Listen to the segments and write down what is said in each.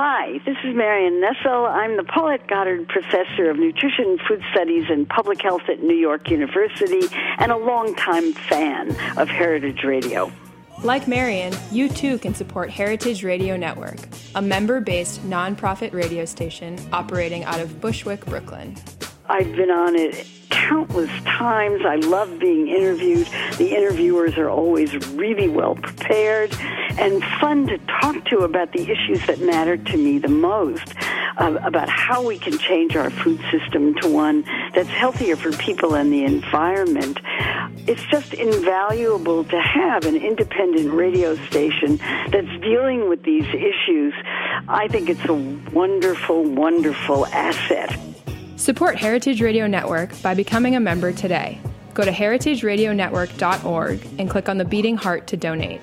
Hi, this is Marion Nestle. I'm the Paulette Goddard Professor of Nutrition, Food Studies, and Public Health at New York University, and a longtime fan of Heritage Radio. Like Marion, you too can support Heritage Radio Network, a member based nonprofit radio station operating out of Bushwick, Brooklyn. I've been on it countless times. I love being interviewed. The interviewers are always really well prepared and fun to talk to about the issues that matter to me the most, uh, about how we can change our food system to one that's healthier for people and the environment. It's just invaluable to have an independent radio station that's dealing with these issues. I think it's a wonderful, wonderful asset. Support Heritage Radio Network by becoming a member today. Go to heritageradionetwork.org and click on the beating heart to donate.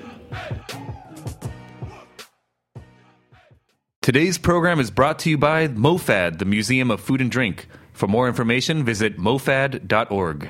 Today's program is brought to you by MOFAD, the Museum of Food and Drink. For more information, visit mofad.org.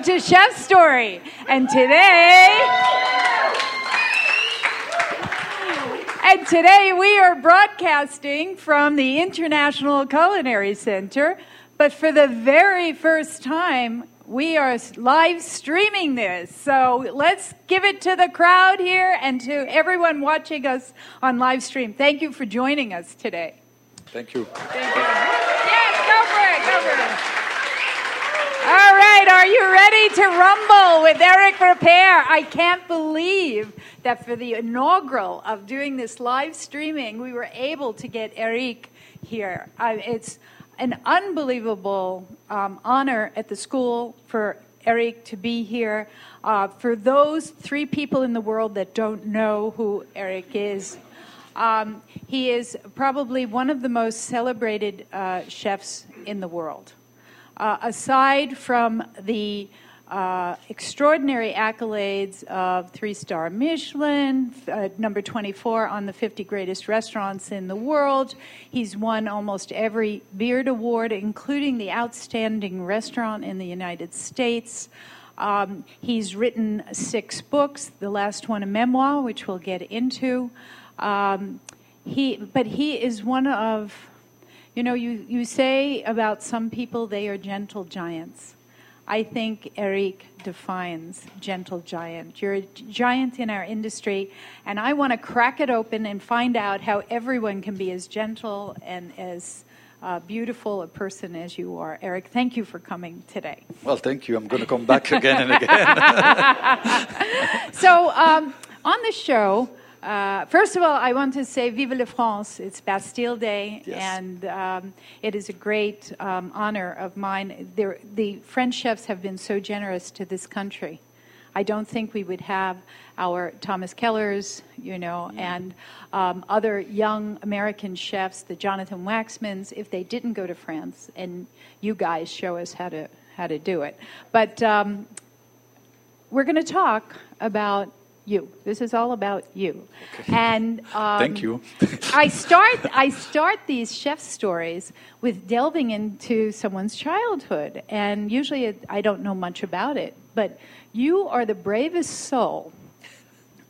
Welcome to Chef Story. And today, and today we are broadcasting from the International Culinary Center. But for the very first time, we are live streaming this. So let's give it to the crowd here and to everyone watching us on live stream. Thank you for joining us today. Thank you. Thank you. Yes, go for it, go for it. All right, are you ready to rumble with Eric Ripert? I can't believe that for the inaugural of doing this live streaming, we were able to get Eric here. Uh, it's an unbelievable um, honor at the school for Eric to be here. Uh, for those three people in the world that don't know who Eric is, um, he is probably one of the most celebrated uh, chefs in the world. Uh, aside from the uh, extraordinary accolades of three star Michelin, uh, number 24 on the 50 greatest restaurants in the world. He's won almost every Beard Award, including the Outstanding Restaurant in the United States. Um, he's written six books, the last one a memoir, which we'll get into. Um, he, but he is one of you know, you, you say about some people they are gentle giants. I think Eric defines gentle giant. You're a giant in our industry, and I want to crack it open and find out how everyone can be as gentle and as uh, beautiful a person as you are. Eric, thank you for coming today. Well, thank you. I'm going to come back again and again. so, um, on the show, uh, first of all, I want to say Vive la France. It's Bastille Day, Yes. and um, it is a great um, honor of mine. There, the French chefs have been so generous to this country. I don't think we would have our Thomas Kellers, you know, and um, other young American chefs, the Jonathan Waxmans, if they didn't go to France. And you guys show us how to how to do it. But um, we're going to talk about you. This is all about you. Okay. And um, Thank you. I start I start these chef stories with delving into someone's childhood, and usually it, I don't know much about it. But you are the bravest soul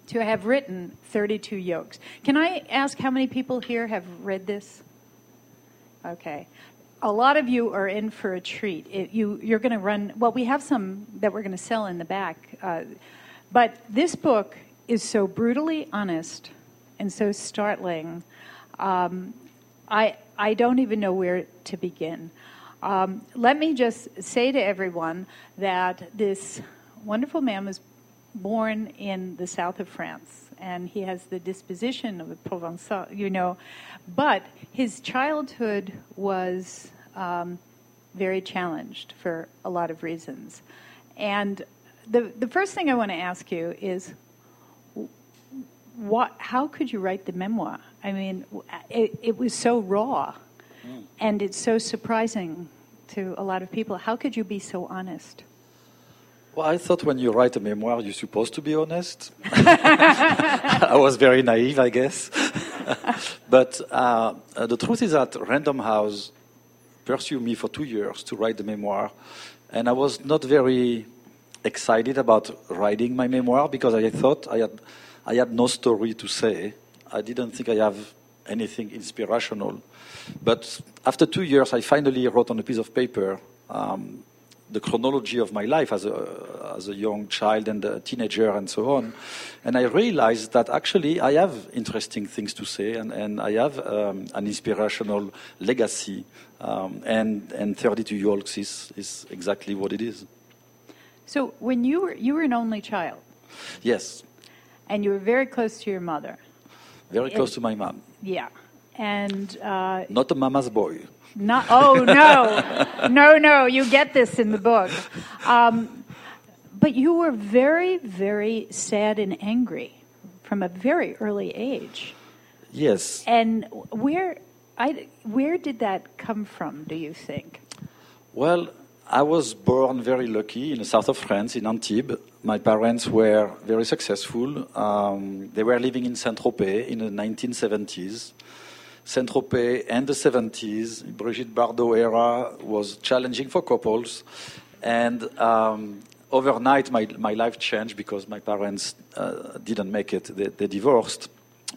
to have written 32 yolks. Can I ask how many people here have read this? Okay. A lot of you are in for a treat. It, you, you're going to run, well, we have some that we're going to sell in the back. Uh, but this book is so brutally honest and so startling. Um, I, I don't even know where to begin. Um, let me just say to everyone that this wonderful man was born in the south of France, and he has the disposition of a Provençal, you know, but his childhood was um, very challenged for a lot of reasons. And the, the first thing I want to ask you is what, how could you write the memoir? I mean, it, it was so raw, mm. and it's so surprising to a lot of people. How could you be so honest? Well, I thought when you write a memoir, you're supposed to be honest. I was very naive, I guess. but uh, the truth is that Random House pursued me for two years to write the memoir, and I was not very excited about writing my memoir because I thought I had, I had no story to say. I didn't think I have anything inspirational. But after two years, I finally wrote on a piece of paper um, the chronology of my life as a, as a young child and a teenager and so on. And I realized that actually I have interesting things to say and, and I have um, an inspirational legacy. Um, and, and 32 Yolks is, is exactly what it is. So when you were, you were an only child? Yes. And you were very close to your mother? Very close to my mom. Yeah. And... Uh, Not a mama's boy. Not, oh, no. no, no, you get this in the book. Um, but you were very, very sad and angry from a very early age. Yes. And where, I, where did that come from, do you think? Well, I was born very lucky in the south of France, in Antibes. My parents were very successful. Um, they were living in Saint Tropez in the 1970s. Saint-Tropez and the 70s, Brigitte Bardot era was challenging for couples. And um, overnight, my, my life changed because my parents uh, didn't make it. They, they divorced.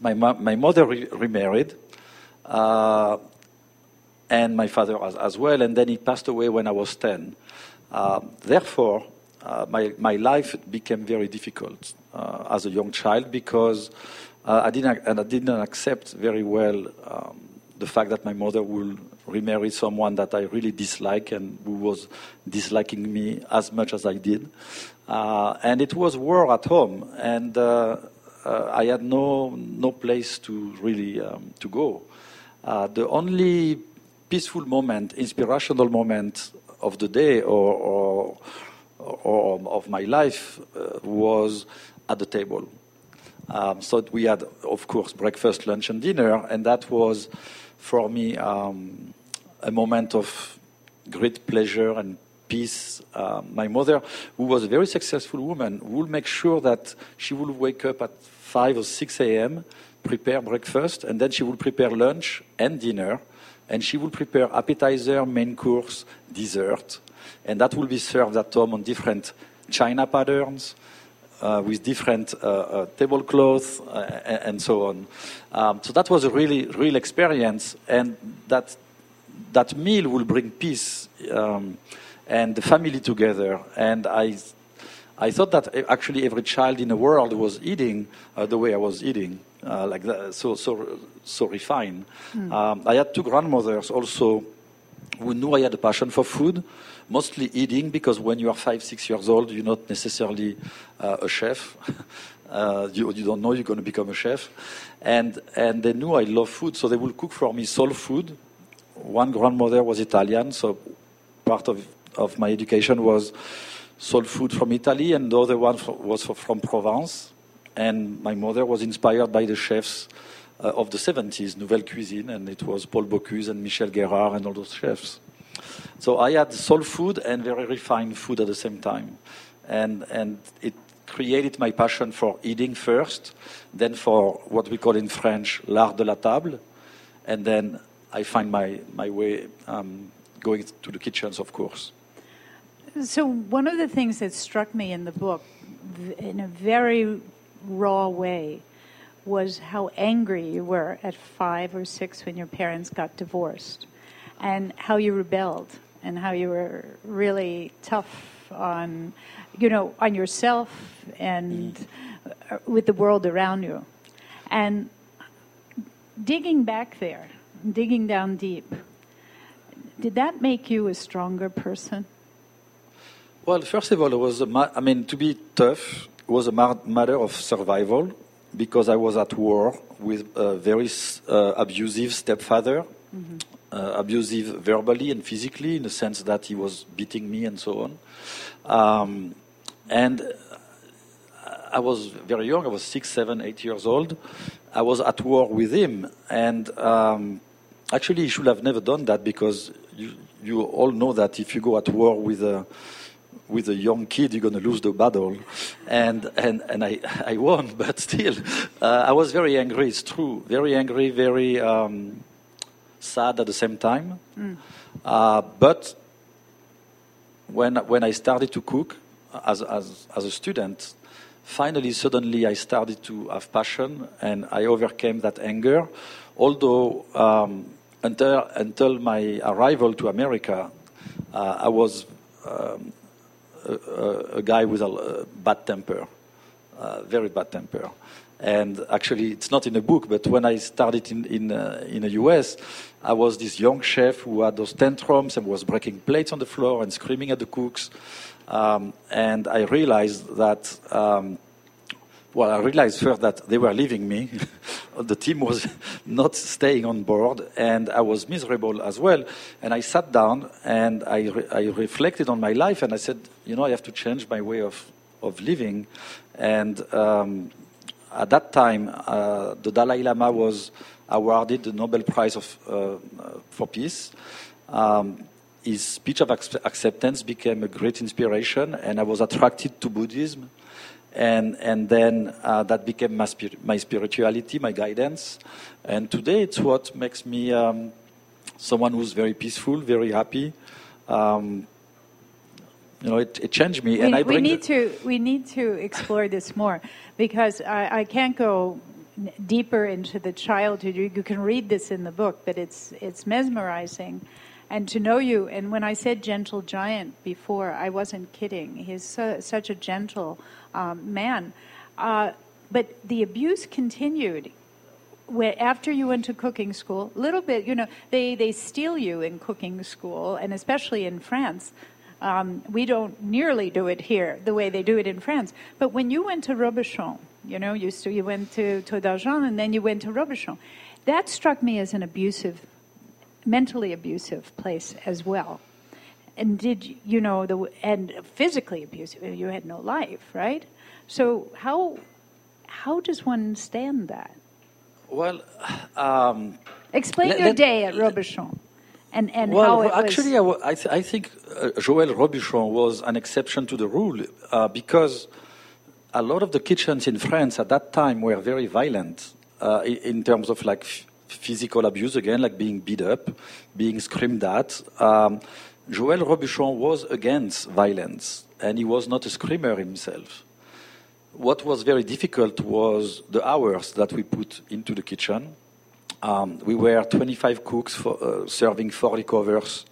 My, my mother re- remarried, uh, and my father as, as, well. And then he passed away when I was 10. Uh, therefore, uh, my, my life became very difficult uh, as a young child because uh, I didn't, and I didn't accept very well um, the fact that my mother will remarry someone that I really dislike and who was disliking me as much as I did. Uh, and it was war at home, and uh, I had no no place to really um, to go. The only peaceful moment, inspirational moment of the day or, or, or of my life uh, was at the table. Um, so we had, of course, breakfast, lunch, and dinner, and that was, for me, um, a moment of great pleasure and peace. Uh, my mother, who was a very successful woman, would make sure that she would wake up at 5 or 6 a.m., prepare breakfast, and then she would prepare lunch and dinner, and she will prepare appetizer, main course, dessert, and that will be served at home on different china patterns, uh, with different uh, uh, tablecloths and so on. Um, so that was a really real experience, and that that meal will bring peace um, and the family together. And I I thought that actually every child in the world was eating uh, the way I was eating, uh, like that, so so so refined. Mm. Um, I had two grandmothers also who knew I had a passion for food, mostly eating because when you are five, six years old, you're not necessarily uh, a chef. Uh, you, you, don't know you're going to become a chef. And, and they knew I love food, so they would cook for me soul food. One grandmother was Italian, so part of, of my education was soul food from Italy, and the other one was from Provence. And my mother was inspired by the chefs uh, of the 70s, Nouvelle Cuisine, and it was Paul Bocuse and Michel Guérard and all those chefs. So I had soul food and very refined food at the same time. And, and it created my passion for eating first, then for what we call in French l'art de la table, and then I find my, my way um, going to the kitchens, of course. So, one of the things that struck me in the book, in a very raw way, was how angry you were at five or six when your parents got divorced, and how you rebelled, and how you were really tough on, you know, on yourself and uh, with the world around you. And digging back there, digging down deep, did that make you a stronger person? Well, first of all, it was I mean, to be tough was a matter of survival because I was at war with a very uh, abusive stepfather, mm-hmm. uh, abusive verbally and physically, in the sense that he was beating me and so on. Um, and I was very young. I was six, seven, eight years old. I was at war with him, and um, actually, he should have never done that because you, you all know that if you go at war with a with a young kid, you're going to lose the battle. And, and, and I, I won, but still, uh, I was very angry, it's true. Very angry, very um, sad at the same time. Mm. Uh, but when, when I started to cook as, as, as a student, finally, suddenly, I started to have passion and I overcame that anger. Although, um, until, until my arrival to America, uh, I was um, a, guy with a, bad temper, very bad temper. And actually, it's not in a book, but when I started in, in, uh, in the US, I was this young chef who had those tantrums and was breaking plates on the floor and screaming at the cooks. Um, and I realized that um, well, I realized first that they were leaving me. the team was not staying on board, and I was miserable as well. And I sat down and I, re- I reflected on my life, and I said, you know, I have to change my way of, of living. And um, at that time, uh, the Dalai Lama was awarded the Nobel Prize of, uh, for Peace. Um, his speech of acceptance became a great inspiration, and I was attracted to Buddhism and and then uh, that became my, spir- my, spirituality, my guidance, and today it's what makes me um, someone who's very peaceful, very happy. Um, you know, it, it, changed me, we, and I we need to we need to explore this more because I, I can't go deeper into the childhood. You, you can read this in the book, but it's it's mesmerizing and to know you. And when I said gentle giant before, I wasn't kidding. He's so, such a gentle um, man. Uh, but the abuse continued after you went to cooking school, a little bit, you know, they, they steal you in cooking school, and especially in France. Um, we don't nearly do it here the way they do it in France. But when you went to Robuchon, you know, you, so you went to Tour d'Argent and then you went to Robuchon, that struck me as an abusive, mentally abusive place as well. And did you know the and physically abusive? You had no life, right? So how how does one stand that? Well, um, explain let, your let, day at Robuchon. And, and well, how it actually, was... I, th- I, think uh, Joël Robuchon was an exception to the rule uh, because a lot of the kitchens in France at that time were very violent uh, in, in, terms of like f- physical abuse again, like being beat up, being screamed at. Um, Joël Robuchon was against violence, and he was not a screamer himself. What was very difficult was the hours that we put into the kitchen. Um, we were 25 cooks for, uh, serving 40 covers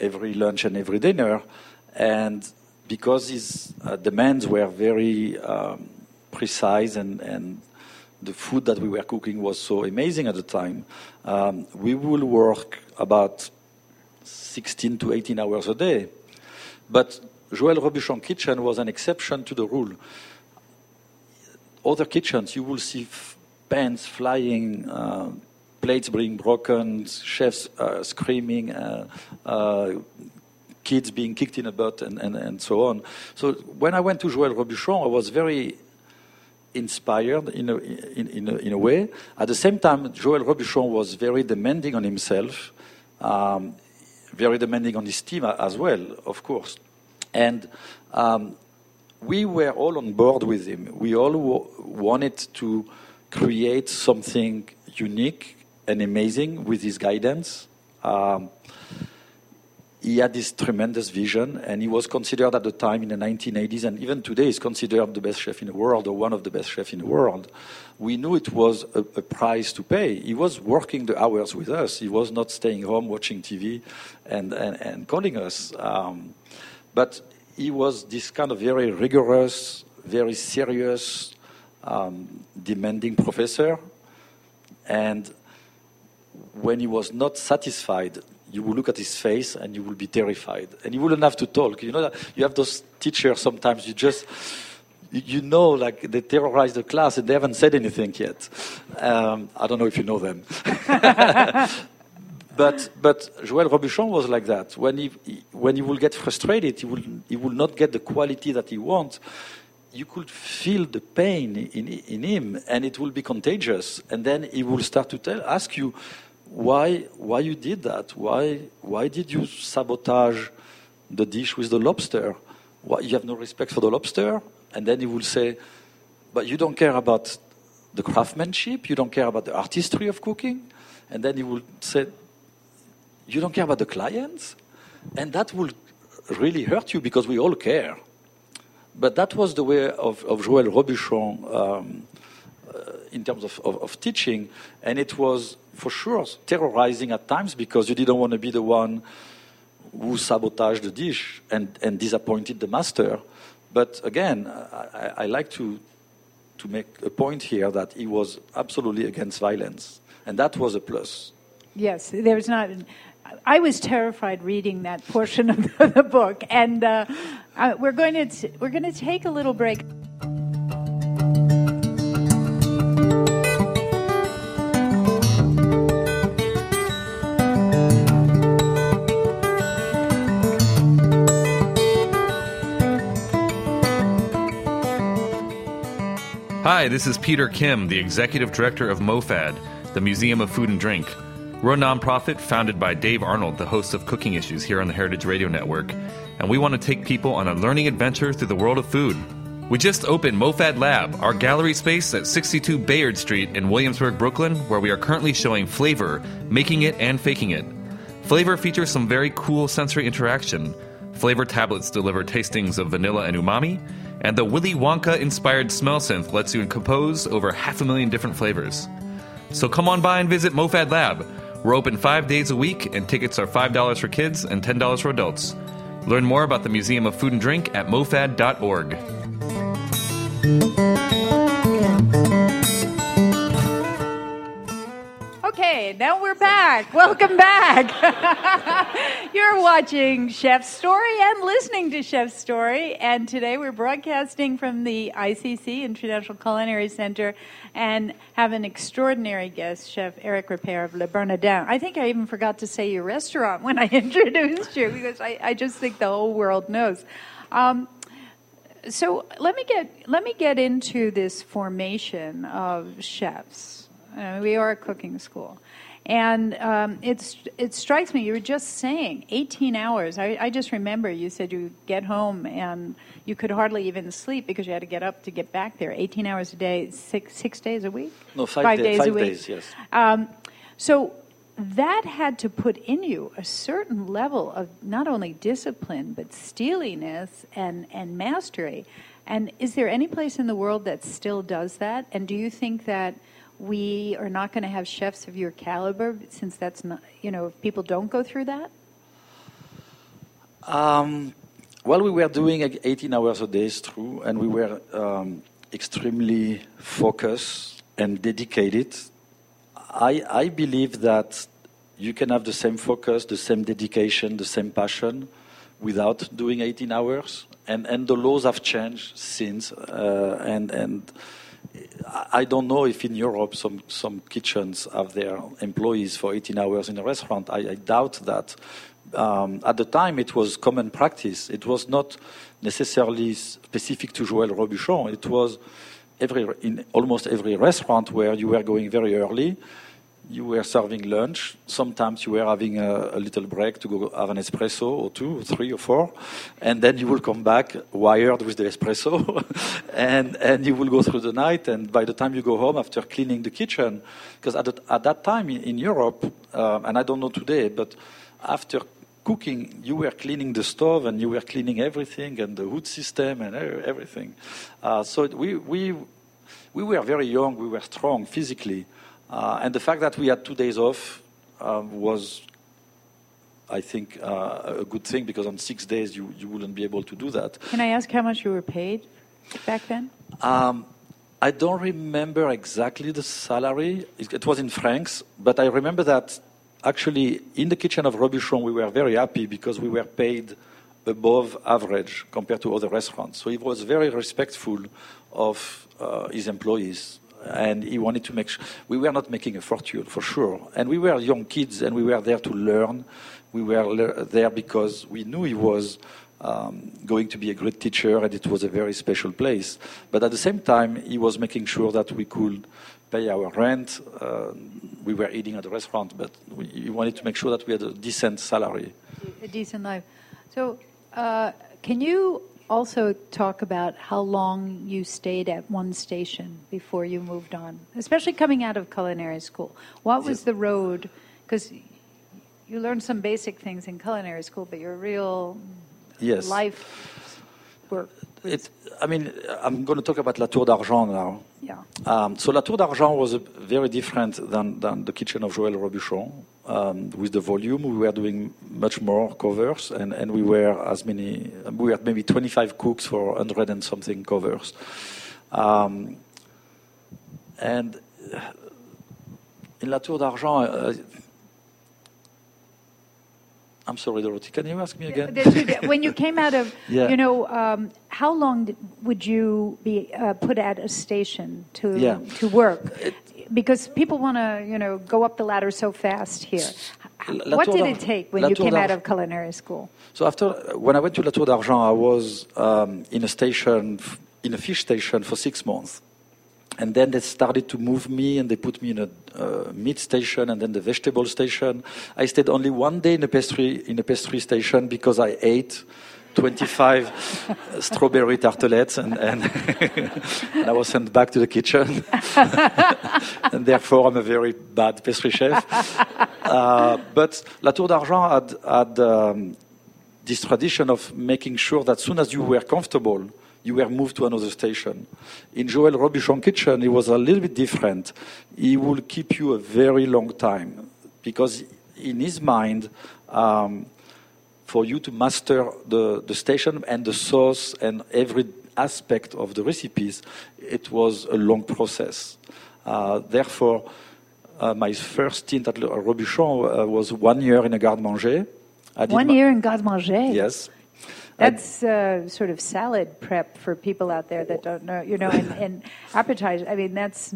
every lunch and every dinner, and because his uh, demands were very um, precise and, and the food that we were cooking was so amazing at the time, um, we will work about 16 to 18 hours a day. But Joël Robuchon kitchen was an exception to the rule. Other kitchens, you will see pans flying, uh, plates being broken, chefs uh, screaming, uh, uh, kids being kicked in the butt, and, and, and so on. So when I went to Joël Robuchon, I was very inspired in a, in, in, a, in a way. At the same time, Joël Robuchon was very demanding on himself. Um, very demanding on his team as well, of course. And um, we were all on board with him. We all wanted to create something unique and amazing with his guidance. Um, he had this tremendous vision, and he was considered at the time in the 1980s, and even today is considered the best chef in the world or one of the best chefs in the world. We knew it was a, a, price to pay. He was working the hours with us. He was not staying home watching TV and, and, and calling us. Um, but he was this kind of very rigorous, very serious, um, demanding professor. And when he was not satisfied, you will look at his face and you will be terrified. And you wouldn't have to talk. You know that you have those teachers sometimes you just you know like they terrorize the class and they haven't said anything yet. Um, I don't know if you know them. but but Joël Robuchon was like that. When he, when he will get frustrated, he will he will not get the quality that he wants. you could feel the pain in, in him, and it will be contagious. And then he will start to tell, ask you why, why you did that. Why, why did you sabotage the dish with the lobster? Why, you have no respect for the lobster? And then he will say, but you don't care about the craftsmanship, you don't care about the artistry of cooking. And then he will say, you don't care about the clients? And that will really hurt you because we all care. But that was the way of, of Joël Robuchon um, in terms of, of, of, teaching. And it was, for sure, terrorizing at times because you didn't want to be the one who sabotaged the dish and, and disappointed the master. But again, I, I like to, to make a point here that he was absolutely against violence. And that was a plus. Yes, there's not. I was terrified reading that portion of the, book, and uh, uh, we're going to we're going to take a little break. Hi, this is Peter Kim, the Executive Director of MOFAD, the Museum of Food and Drink. We're a nonprofit founded by Dave Arnold, the host of Cooking Issues here on the Heritage Radio Network, and we want to take people on a learning adventure through the world of food. We just opened MoFad Lab, our gallery space at 62 Bayard Street in Williamsburg, Brooklyn, where we are currently showing Flavor, Making It and Faking It. Flavor features some very cool sensory interaction. Flavor tablets deliver tastings of vanilla and umami, and the Willy Wonka inspired smell synth lets you compose over half a million different flavors. So come on by and visit MoFad Lab we're open five days a week, and tickets are $5 for kids and $10 for adults. Learn more about the Museum of Food and Drink at mofad.org. Okay, now we're back. Welcome back. You're watching Chef's Story and listening to Chef's Story. And today we're broadcasting from the ICC, International Culinary Center, and have an extraordinary guest, Chef Eric Ripert of Le Bernardin. I think I even forgot to say your restaurant when I introduced you because I, I just think the whole world knows. Um, so let me get let me get into this formation of chefs uh, we are a cooking school. And um, it's, it strikes me, you were just saying 18 hours. I, I, just remember you said you get home and you could hardly even sleep because you had to get up to get back there. 18 hours a day, six, six days a week? No, five, five day, days five a week. Days, yes. Um, so that had to put in you a certain level of not only discipline, but steeliness and, and mastery. And is there any place in the world that still does that? And do you think that we are not going to have chefs of your caliber since that's not, you know, if people don't go through that? Um, well, we were doing 18 hours a day through, and we were um, extremely focused and dedicated. I, I believe that you can have the same focus, the same dedication, the same passion without doing 18 hours. And, and the laws have changed since. Uh, and, and I don't know if in Europe some, some kitchens have their employees for 18 hours in a restaurant. I, I doubt that. Um, at the time, it was common practice. It was not necessarily specific to Joël Robuchon. It was every, in almost every restaurant where you were going very early you were serving lunch. Sometimes you were having a, a, little break to go have an espresso or two, or three or four, and then you will come back wired with the espresso, and and you will go through the night. And by the time you go home after cleaning the kitchen, because at, at that time in, in Europe, um, and I don't know today, but after cooking, you were cleaning the stove and you were cleaning everything and the hood system and everything. Uh, so we we we were very young. We were strong physically. Uh, and the fact that we had two days off um, was, I think, uh, a good thing because on six days you, you wouldn't be able to do that. Can I ask how much you were paid back then? Um, I don't remember exactly the salary. It, it, was in francs, but I remember that actually in the kitchen of Robuchon we were very happy because we were paid above average compared to other restaurants. So he was very respectful of uh, his employees and he wanted to make sure we were not making a fortune for sure and we were young kids and we were there to learn we were le- there because we knew he was um, going to be a great teacher, and it was a very special place. But at the same time, he was making sure that we could pay our rent. Uh, we were eating at a restaurant, but we, he wanted to make sure that we had a decent salary. A decent life. So, uh, can you also talk about how long you stayed at one station before you moved on, especially coming out of culinary school? What was the road? Because you learned some basic things in culinary school, but your real Yes. life work. It, I mean, I'm going to talk about La Tour d'Argent now. yeah. Um, so La Tour d'Argent was a, very different than, than the kitchen of Joël Robuchon. Um, with the volume, we were doing much more covers, and, and we were as many. We had maybe 25 cooks for 100 and something covers. Um, and in La Tour d'Argent, uh, I'm sorry, Dorothy. Can you ask me again? When you came out of, Yeah. you know, um, how long did, would you be uh, put at a station to Yeah. to work? because people want to, you know, go up the ladder so fast here. La what did it take when you came out of culinary school? So after, when I went to La Tour d'Argent, I was um, in a station, in a fish station for six months. And then they started to move me and they put me in a uh, meat station and then the vegetable station. I stayed only one day in a pastry, in a pastry station because I ate 25 strawberry tartelettes and, and, and I was sent back to the kitchen. and therefore I'm a very bad pastry chef. Uh, but La Tour d'Argent had, had um, this tradition of making sure that as soon as you were comfortable, you were moved to another station. In Joël Robuchon kitchen, it was a little bit different. He will keep you a very long time because in his mind, um, for you to master the, the station and the sauce and every aspect of the recipes, it was a long process. Uh, therefore, uh, my first stint at Robuchon uh, was one year in a garde-manger. I One year in garde manger. Yes. That's uh, sort of salad prep for people out there that don't know, you know, and, and appetizer. I mean, that's,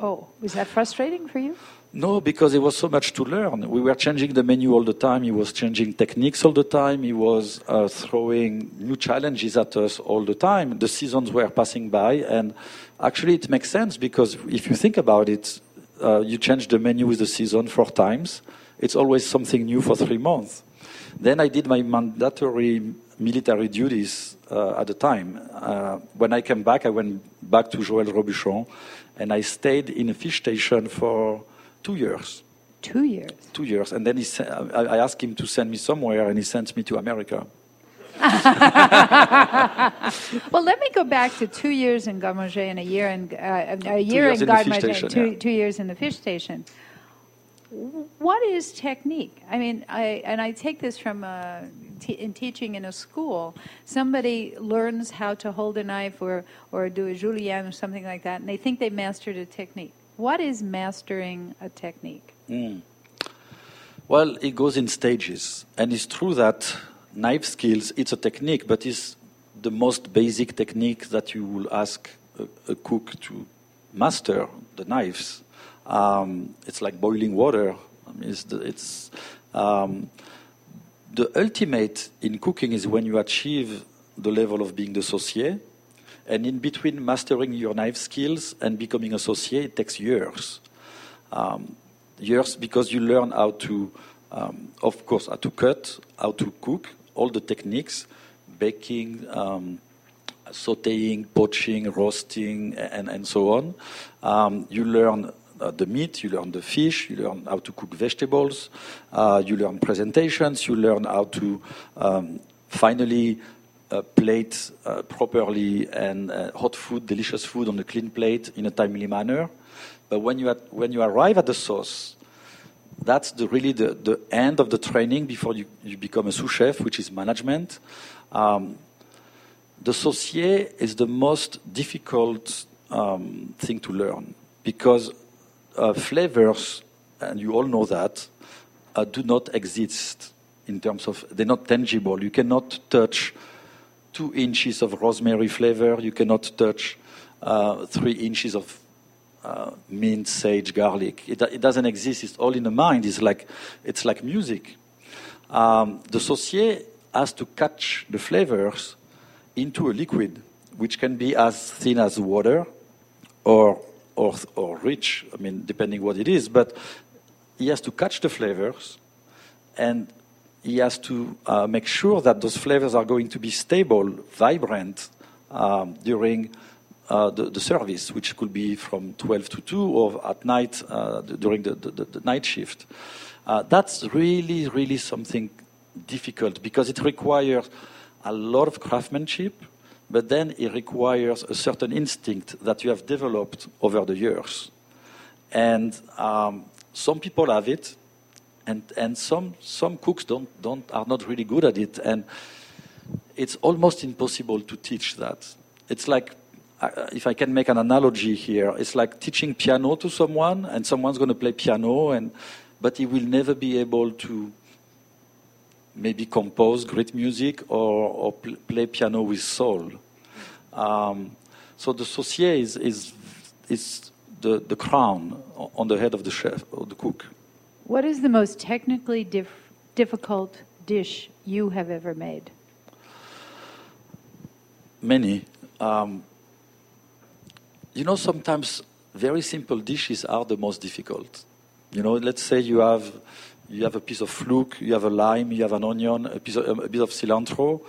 oh, was that frustrating for you? No, because there was so much to learn. We were changing the menu all the time. He was changing techniques all the time. He was uh, throwing new challenges at us all the time. The seasons were passing by, and actually, it makes sense because if you think about it, uh, you change the menu with the season four times. It's always something new for three months. Then I did my mandatory military duties uh, at the time. Uh, when I came back, I went back to Joël Robuchon, and I stayed in a fish station for two years. Two years. Two years, and then he I asked him to send me somewhere, and he sent me to America. Well, let me go back to two years in garde manger and a year in uh, a year years in in the fish station, two, yeah. two years in the fish station. What is technique? I mean, I and I take this from uh, te- in teaching in a school. Somebody learns how to hold a knife or or do a julienne or something like that, and they think they mastered a technique. What is mastering a technique? Well, it goes in stages, and it's true that knife skills it's a technique, but it's the most basic technique that you will ask a, a cook to master the knives. Um, it's like boiling water. I mean, it's, the, it's um, the ultimate in cooking is when you achieve the level of being the saucier, and in between mastering your knife skills and becoming a saucier, it takes years. Um, years because you learn how to, um, of course, how to cut, how to cook, all the techniques, baking, um, sautéing, poaching, roasting, and, and so on. Um, you learn uh, the meat, you learn the fish, you learn how to cook vegetables, uh, you learn presentations, you learn how to um, finally uh, plate uh, properly and uh, hot food, delicious food on a clean plate in a timely manner. But when you, at, when you arrive at the sauce, that's the, really the, the end of the training before you, you become a sous chef, which is management. Um, the saucier is the most difficult um, thing to learn because uh, flavors, and you all know that, uh, do not exist in terms of they're not tangible. You cannot touch two inches of rosemary flavor. You cannot touch uh, three inches of uh, mint, sage, garlic. It, it doesn't exist. It's all in the mind. It's like it's like music. Um, the saucier has to catch the flavors into a liquid, which can be as thin as water or, or, or rich, I mean, depending what it is. But he has to catch the flavors and he has to uh, make sure that those flavors are going to be stable, vibrant um, during uh, the, the, service, which could be from 12 to 2 or at night uh, during the, the, the, night shift. Uh, that's really, really something difficult because it requires a lot of craftsmanship, but then it requires a certain instinct that you have developed over the years. And um, some people have it, and, and some, some cooks don't, don't, are not really good at it. And it's almost impossible to teach that. It's like, uh, if I can make an analogy here, it's like teaching piano to someone, and someone's going to play piano, and, but he will never be able to maybe compose great music or, or pl- play piano with soul. Um, so the saucier is, is, is the, the crown on the head of the chef or the cook. What is the most technically dif- difficult dish you have ever made? Many. Um, you know, sometimes very simple dishes are the most difficult. You know, let's say you have you have a piece of fluke, you have a lime, you have an onion, a, piece of, a bit of cilantro,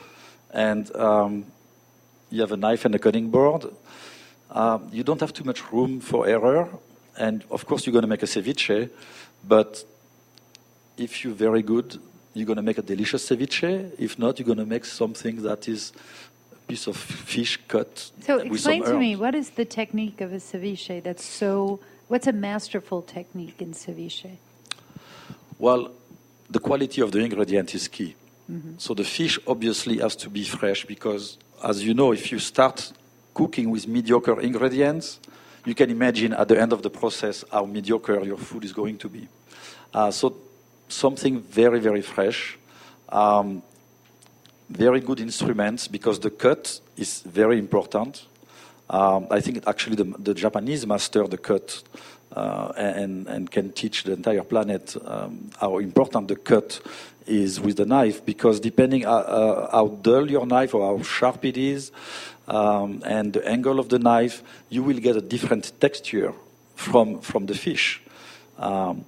and um, you have a knife and a cutting board. Um, you don't have too much room for error, and of course you're going to make a ceviche, but if you're very good, you're going to make a delicious ceviche. If not, you're going to make something that is a piece of fish cut. So explain to me, what is the technique of a ceviche that's so? What's a masterful technique in ceviche? Well, the quality of the ingredient is key. Mm-hmm. So the fish obviously has to be fresh because, as you know, if you start cooking with mediocre ingredients, you can imagine at the end of the process how mediocre your food is going to be. Uh, so something very, very fresh. Um, very good instruments because the cut is very important. Um, I think actually the, the Japanese master the cut uh, and, and can teach the entire planet um, how important the cut is with the knife because depending uh, uh, how dull your knife or how sharp it is um, and the angle of the knife, you will get a different texture from, from the fish. Um,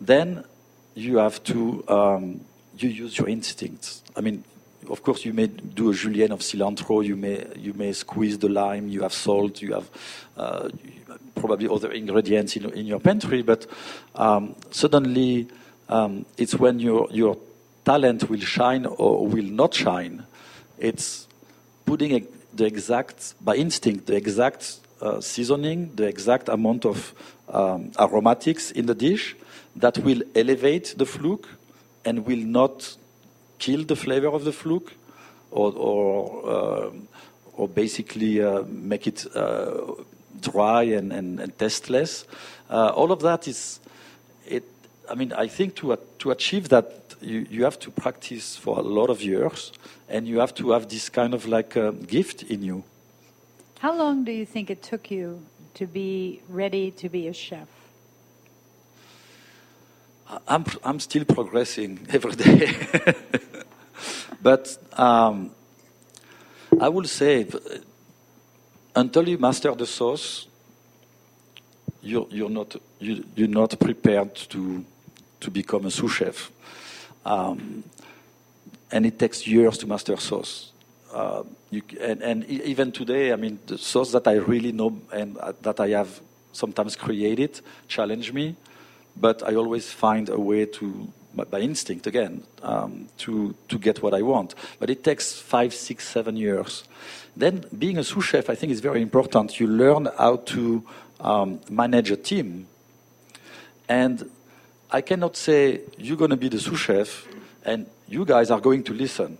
then you have to um, you use your instincts. I mean, of course, you may do a julienne of cilantro. You may you may squeeze the lime. You have salt. You have uh, probably other ingredients in, in your pantry, but um, suddenly um, it's when your, your talent will shine or will not shine. It's putting the exact, by instinct, the exact uh, seasoning, the exact amount of um, aromatics in the dish that will elevate the fluke and will not kill the flavor of the fluke or, or, uh, or basically uh, make it uh, dry and, and, and tasteless. Uh, all of that is, it. I mean, I think to to achieve that, you, you have to practice for a lot of years, and you have to have this kind of like a gift in you. How long do you think it took you to be ready to be a chef? I'm I'm still progressing every day, but um, I will say until you master the sauce, you're, you're not you, you're not prepared to to become a sous chef, um, and it takes years to master sauce. Uh, you, and, and, even today, I mean, the sauce that I really know and uh, that I have sometimes created challenge me, but I always find a way to, by instinct again, um, to to get what I want. But it takes five, six, seven years then, being a sous chef, I think, is very important. You learn how to um, manage a team. And I cannot say, you're going to be the sous chef, and you guys are going to listen.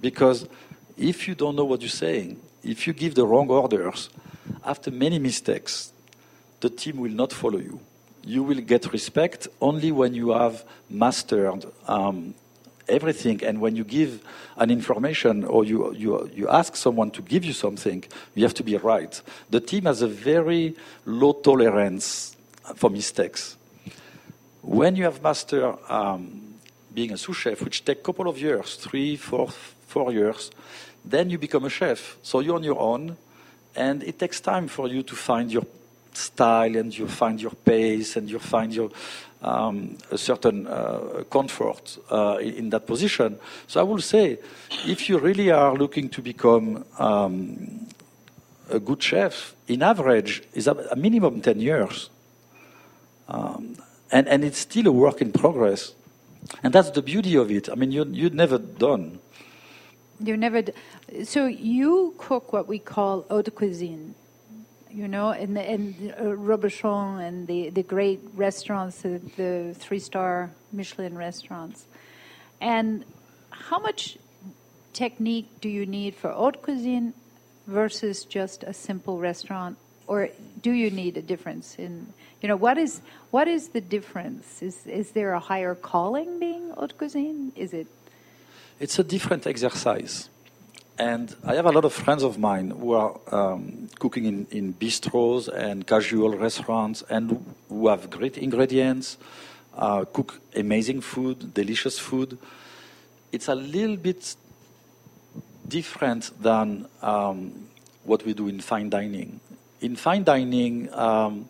Because if you don't know what you're saying, if you give the wrong orders, after many mistakes, the team will not follow you. You will get respect only when you have mastered um, everything. And when you give an information or you, you, you ask someone to give you something, you have to be right. The team has a very low tolerance for mistakes. When you have mastered um, being a sous chef, which take a couple of years, three, four, four years. Then you become a chef. So you're on your own, and it takes time for you to find your style and you find your pace and you find your um, a certain uh, comfort uh, in that position. So I will say, if you really are looking to become um, a good chef, in average, is a, minimum 10 years. Um, and, and it's still a work in progress. And that's the beauty of it. I mean, you, you'd never done. You never. So you cook what we call haute cuisine you know, and, and uh, Robuchon and the, the great restaurants, the, the three star Michelin restaurants. And how much technique do you need for haute cuisine versus just a simple restaurant? Or do you need a difference in, you know, what is, what is the difference? Is, is there a higher calling being haute cuisine? Is it? It's a different exercise. And I have a lot of friends of mine who are um, cooking in, in bistros and casual restaurants and who have great ingredients, uh, cook amazing food, delicious food. It's a little bit different than um, what we do in fine dining. In fine dining, um,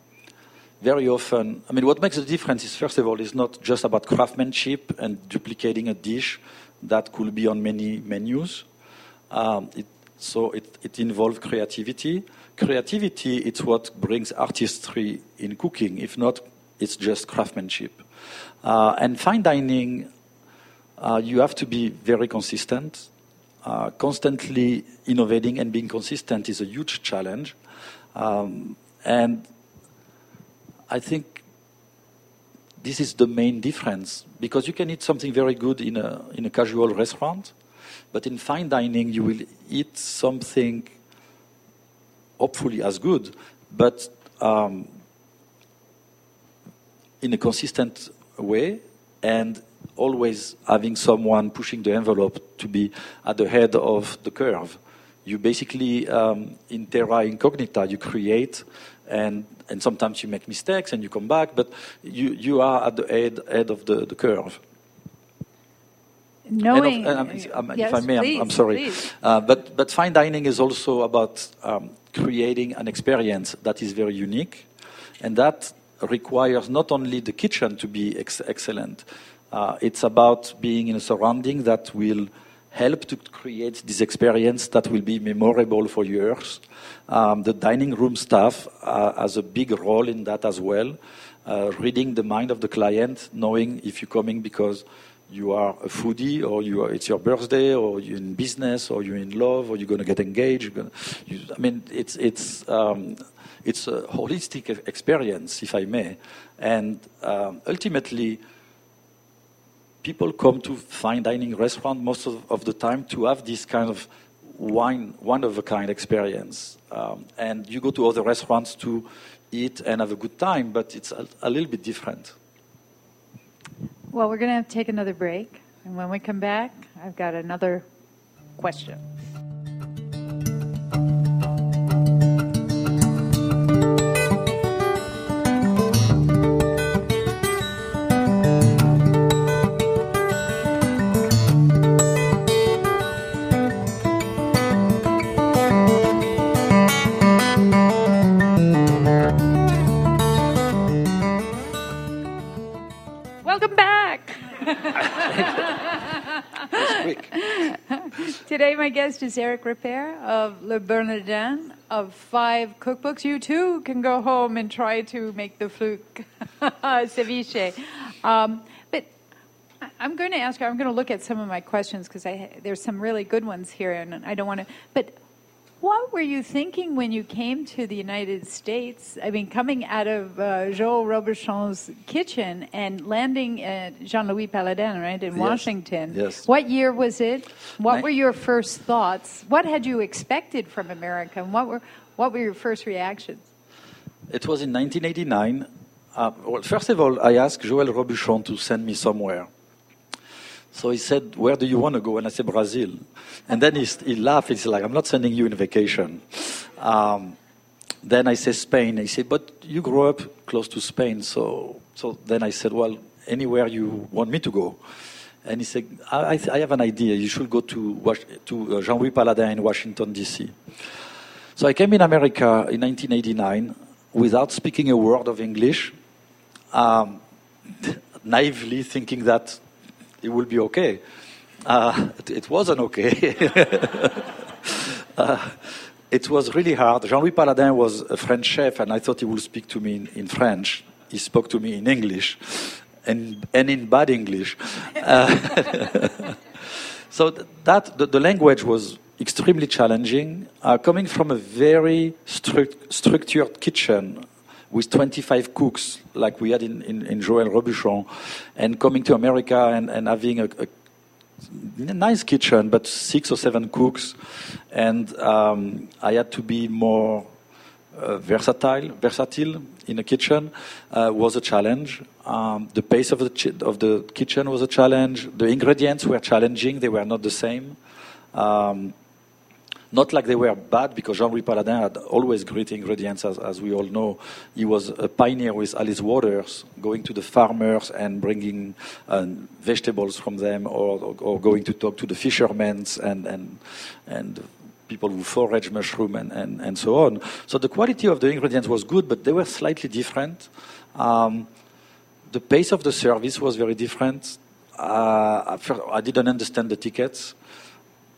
very often, I mean, what makes the difference is, first of all, it's not just about craftsmanship and duplicating a dish that could be on many menus um, it, so it, it involves creativity. Creativity is what brings artistry in cooking. If not, it's just craftsmanship. Uh, and fine dining, uh, you have to be very consistent. Uh, constantly innovating and being consistent is a huge challenge. Um, and I think this is the main difference because you can eat something very good in a, in a casual restaurant, but in fine dining, you will eat something hopefully as good, but um, in a consistent way and always having someone pushing the envelope to be at the head of the curve. You basically, um, in terra incognita, you create and, and sometimes you make mistakes and you come back, but you, you are at the head, head of the, the curve knowing. Of, um, yes, if I may, please, I'm, I'm, sorry. Uh, but, but fine dining is also about um, creating an experience that is very unique, and that requires not only the kitchen to be ex- excellent, uh, it's about being in a surrounding that will help to create this experience that will be memorable for years. Um, the dining room staff uh, has a big role in that as well, uh, reading the mind of the client, knowing if you're coming because you are a foodie or you are, it's your birthday or you're in business or you're in love or you're going to get engaged. Gonna, you, I mean, it's, it's, um, it's a holistic experience, if I may. And um, ultimately, people come to fine dining restaurant most of, of, the time to have this kind of wine, one of a kind experience. Um, and you go to other restaurants to eat and have a good time, but it's a, a little bit different. Well, we're going to to take another break. And when we come back, I've got another question. Guest is Eric Ripert of Le Bernardin of five cookbooks. You too can go home and try to make the fluke ceviche. Um, but I'm going to ask you, I'm going to look at some of my questions because there's some really good ones here, and I don't want to. But what were you thinking when you came to the United States? I mean, coming out of uh, Joël Robuchon's kitchen and landing at Jean Louis Palladin, right, in yes. Washington. Yes. What year was it? What were your first thoughts? What had you expected from America? And what were, what were your first reactions? It was in 1989. Uh, well, first of all, I asked Joël Robuchon to send me somewhere. So he said, Where do you want to go? And I said, Brazil. And then he, he laughed. He's like, I'm not sending you on vacation. Um, then I said, Spain. He said, But you grew up close to Spain. So, so then I said, Well, anywhere you want me to go. and he said, I, I, have an idea. You should go to, to uh, Jean Louis Palladin in Washington, D.C. So I came in America in 1989 without speaking a word of English, um, naively thinking that it will be okay. Uh, it, it, wasn't okay. uh, it was really hard. Jean Louis Palladin was a French chef, and I thought he would speak to me in, in French. He spoke to me in English and, and in bad English. Uh, so that the, the, language was extremely challenging. Uh, coming from a very stru- structured kitchen with 25 cooks, like we had in, in, in Joël Robuchon, and coming to America and, and having a, a nice kitchen, but six or seven cooks, and um, I had to be more uh, versatile, versatile in the kitchen uh, was a challenge. Um, the pace of the of the kitchen was a challenge. The ingredients were challenging; they were not the same. Um, not like they were bad, because Jean-Louis Palladin had always great ingredients, as, as, we all know. He was a pioneer with Alice Waters, going to the farmers and bringing uh, vegetables from them, or, or, or, going to talk to the fishermen and, and, and people who forage mushroom and, and, and so on. So the quality of the ingredients was good, but they were slightly different. Um, the pace of the service was very different. Uh, I didn't understand the tickets.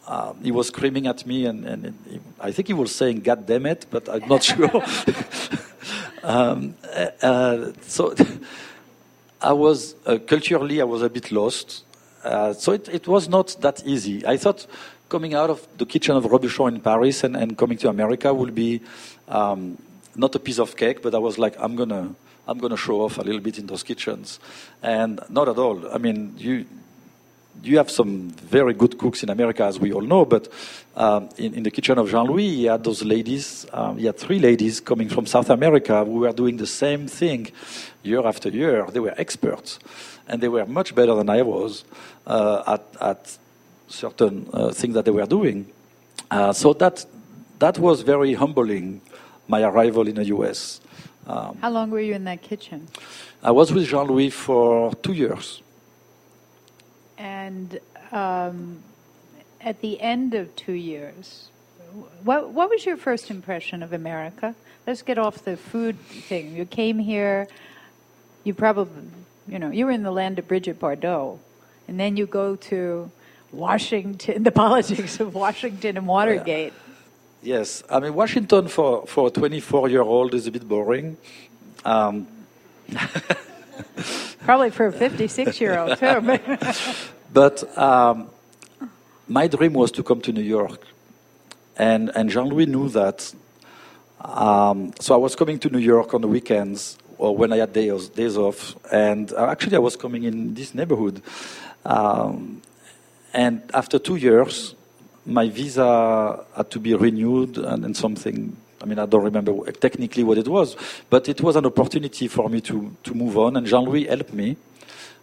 Uh, he was screaming at me, and, and he, I think he was saying "God damn it," but I'm not sure. um, uh, so I was uh, culturally, I was a bit lost. Uh, so it, it, was not that easy. I thought coming out of the kitchen of Robuchon in Paris and, and coming to America would be um, not a piece of cake, but I was like, I'm gonna, I'm gonna show off a little bit in those kitchens, and not at all. I mean, you you have some very good cooks in America, as we all know, but um, in, in, the kitchen of Jean Louis, he had those ladies, um, he had three ladies coming from South America who were doing the same thing year after year. They were experts, and they were much better than I was uh, at, at, certain uh, things that they were doing. Uh, so that, that was very humbling, my arrival in the US. Um, How long were you in that kitchen? I was with Jean Louis for two years. And um, at the end of two years, what, what was your first impression of America? Let's get off the food thing. You came here, you probably, you know, you were in the land of Brigitte Bardot, and then you go to Washington, the politics of Washington and Watergate. Yes, I mean, Washington for, for a 24 year old is a bit boring. Um, Probably for a 56 year old, too. but um, my dream was to come to New York. And, and Jean Louis knew that. Um, so I was coming to New York on the weekends or when I had days, days off. And uh, actually, I was coming in this neighborhood. Um, and after two years, my visa had to be renewed and, and something I mean, I don't remember technically what it was, but it was an opportunity for me to, to move on, and Jean Louis helped me.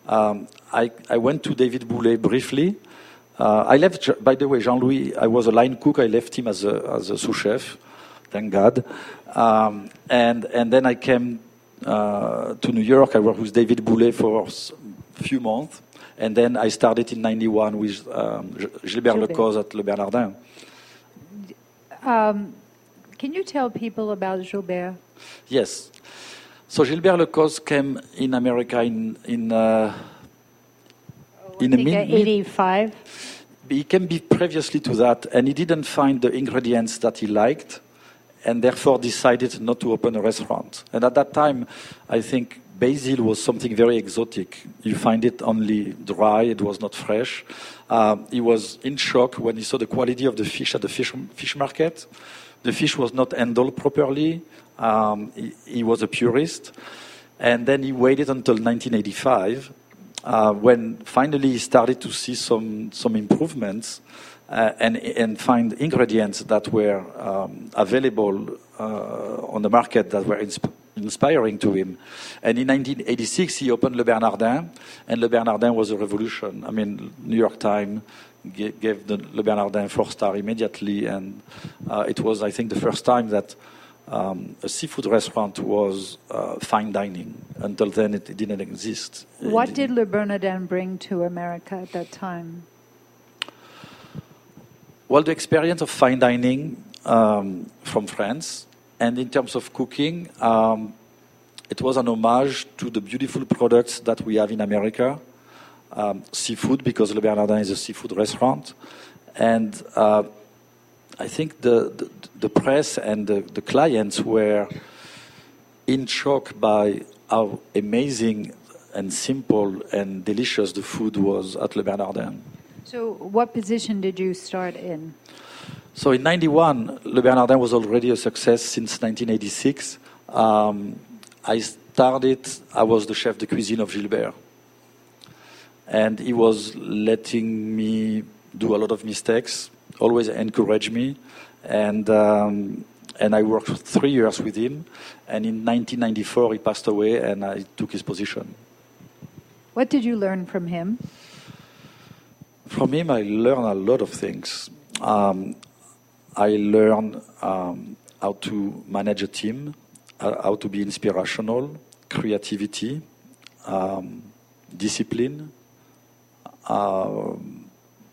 Um, I, I went to David Bouley briefly. Uh, I left, by the way, Jean Louis, I was a line cook. I left him as a, as a sous chef, thank God. Um, and, and then I came uh, to New York. I worked with David Bouley for a few months. And then I started in 91 with um, Gilbert, Gilbert Le Coze at Le Bernardin. Um, can you tell people about Gilbert? Yes. So Gilbert Le Coze came in America in in uh, in a mid, 85. He came previously to that, and he didn't find the ingredients that he liked, and therefore decided not to open a restaurant. And at that time, I think basil was something very exotic. You find it only dry; it was not fresh. Uh, he was in shock when he saw the quality of the fish at the fish, fish market the fish was not handled properly. Um, he, he, was a purist. And then he waited until 1985 uh, when finally he started to see some, some improvements uh, and, and find ingredients that were um, available uh, on the market that were insp- inspiring to him. And in 1986, he opened Le Bernardin, and Le Bernardin was a revolution. I mean, New York Times, gave the Le Bernardin four star immediately, and uh, it was, I think, the first time that um, a seafood restaurant was uh, fine dining. Until then, it, it didn't exist. What did Le Bernardin bring to America at that time? Well, the experience of fine dining um, from France, and in terms of cooking, um, it was an homage to the beautiful products that we have in America. Um, seafood, because Le Bernardin is a seafood restaurant. And uh, I think the, the, the, press and the, the clients were in shock by how amazing and simple and delicious the food was at Le Bernardin. So, what position did you start in? So, in 91, Le Bernardin was already a success since 1986. Um, I started, I was the chef de cuisine of Gilbert. And he was letting me do a lot of mistakes, always encourage me. And, um, and I worked three years with him. And in 1994, he passed away, and I took his position. What did you learn from him? From him, I learned a lot of things. Um, I learned um, how to manage a team, uh, how to be inspirational, creativity, um, discipline. Uh,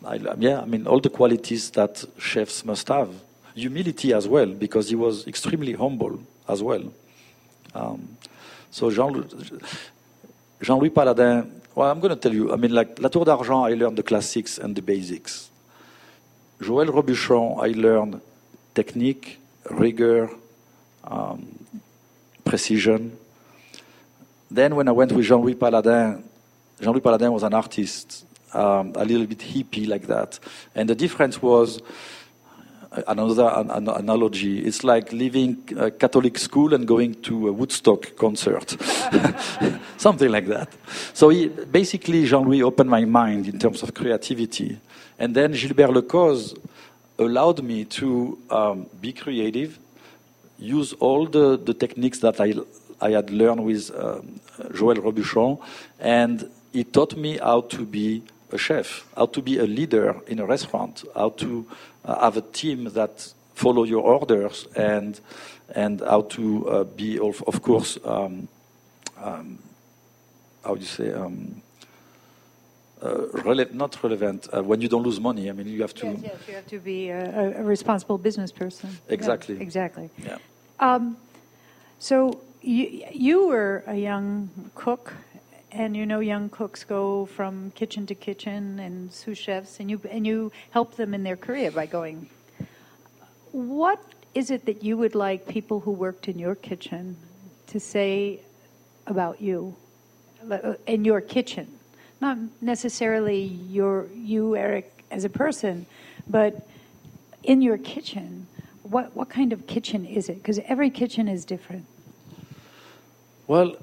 I, yeah, I mean, all the qualities that chefs must have. Humility as well, because he was extremely humble as well. Um, so Jean, Jean-Louis Palladin, well, I'm going to tell you. I mean, like La Tour d'Argent, I learned the classics and the basics. Joël Robuchon, I learned technique, rigor, um, precision. Then, when I went with Jean-Louis Palladin, Jean-Louis Palladin was an artist, um, a little bit hippie like that. And the difference was another an, analogy. It's like leaving a Catholic school and going to a Woodstock concert, something like that. So he, basically, Jean-Louis opened my mind in terms of creativity, and then Gilbert Le Coze allowed me to um, be creative, use all the, the techniques that I I had learned with um, Joël Robuchon, and he taught me how to be a chef, how to be a leader in a restaurant, how to uh, have a team that follow your orders, and and how to uh, be, of, of course, um, um, how do you say, um, uh, rele- not relevant uh, when you don't lose money. I mean, you have to. Yes, yes you have to be a, a responsible business person. Exactly. Exactly. Yeah. Um, so you you were a young cook and you know young cooks go from kitchen to kitchen and sous chefs and you and you help them in their career by going. What is it that you would like people who worked in your kitchen to say about you? Uh, in your kitchen? Not necessarily your you Eric as a person but in your kitchen what what kind of kitchen is it? Because every kitchen is different. Well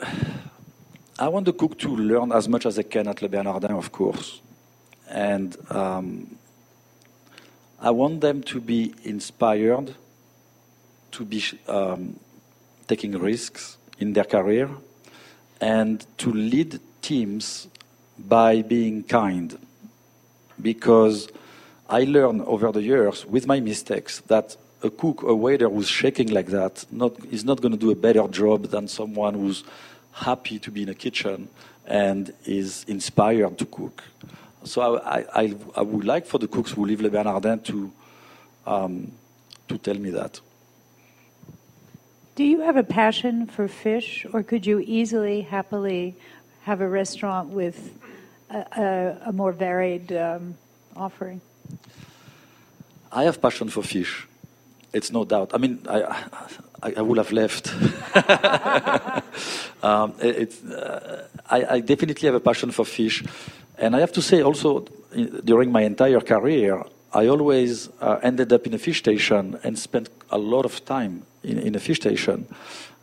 I want the cook to learn as much as they can at Le Bernardin, of course. And um, I want them to be inspired, to be um, taking risks in their career, and to lead teams by being kind. Because I learned over the years, with my mistakes, that a cook, a waiter who's shaking like that, not, is not going to do a better job than someone who's happy to be in a kitchen and is inspired to cook. So I, I, I would like for the cooks who live Le Bernardin to, um, to tell me that. Do you have a passion for fish, or could you easily, happily have a restaurant with a, a, a more varied um, offering? I have passion for fish. It's no doubt. I mean, I, I, I would have left. um, it, uh, I, I, definitely have a passion for fish. And I have to say also, during my entire career, I always uh, ended up in a fish station and spent a lot of time in, in a fish station.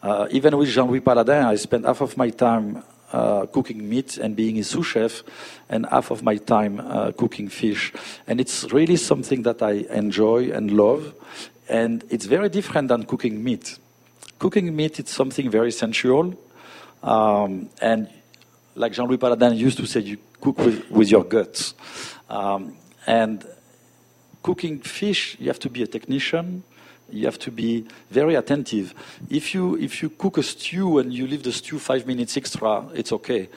Uh, even with Jean-Louis Palladin, I spent half of my time uh, cooking meat and being a sous chef, and half of my time uh, cooking fish. And it's really something that I enjoy and love. And it's very different than cooking meat. Cooking meat is something very sensual. Um, and like Jean Louis Palladin used to say, you cook with, with your guts. Um, and cooking fish, you have to be a technician. You have to be very attentive. If you if you cook a stew and you leave the stew five minutes extra, it's okay.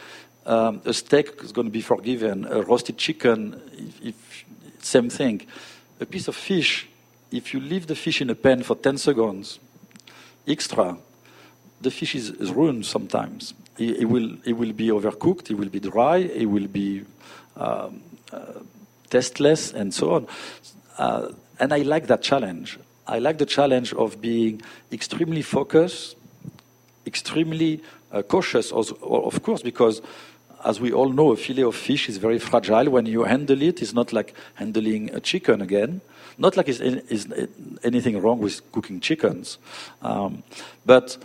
Um, a steak is going to be forgiven. A roasted chicken, if, if, same thing. A piece of fish, if you leave the fish in a pan for 10 seconds extra, the fish is, is ruined sometimes. It, it, will, it will be overcooked, it will be dry, it will be um, uh, tasteless, and so on. Uh, and I like that challenge. I like the challenge of being extremely focused, extremely uh, cautious, of course, because as we all know, a fillet of fish is very fragile. When you handle it, it's not like handling a chicken again. Not like it's, anything wrong with cooking chickens. Um, but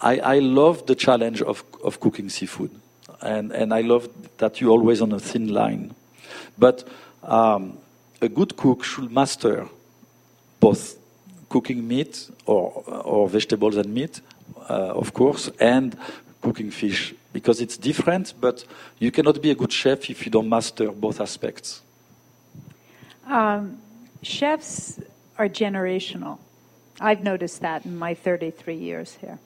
I, I, love the challenge of, of cooking seafood. And, and I love that you're always on a thin line. But um, a good cook should master both cooking meat or, or vegetables and meat, uh, of course, and cooking fish because it's different, but you cannot be a good chef if you don't master both aspects. Um, chefs are generational. I've noticed that in my 33 years here.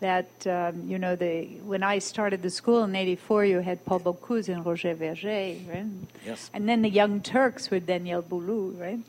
That, um, you know, the, when I started the school in 84, you had Paul Bocuse and Roger Vergé, right? Yes. And then the Young Turks with Daniel Boulud, right?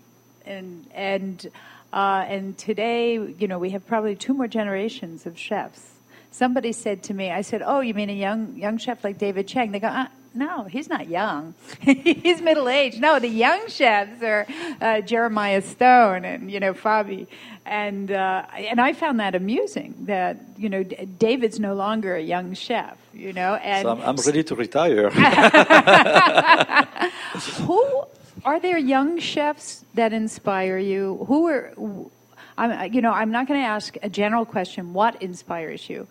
And, and, uh, and today, you know, we have probably two more generations of chefs somebody said to me, I said, "Oh, you mean a young young chef like David Chang?" They go, uh, "No, he's not young. he's middle aged. No, the young chefs are uh, Jeremiah Stone and you know Fabi." And uh, and I found that amusing that you know David's no longer a young chef, you know. And so I'm, I'm ready to retire. Who are there young chefs that inspire you? Who are I'm, you know, I'm not going to ask a general question. What inspires you?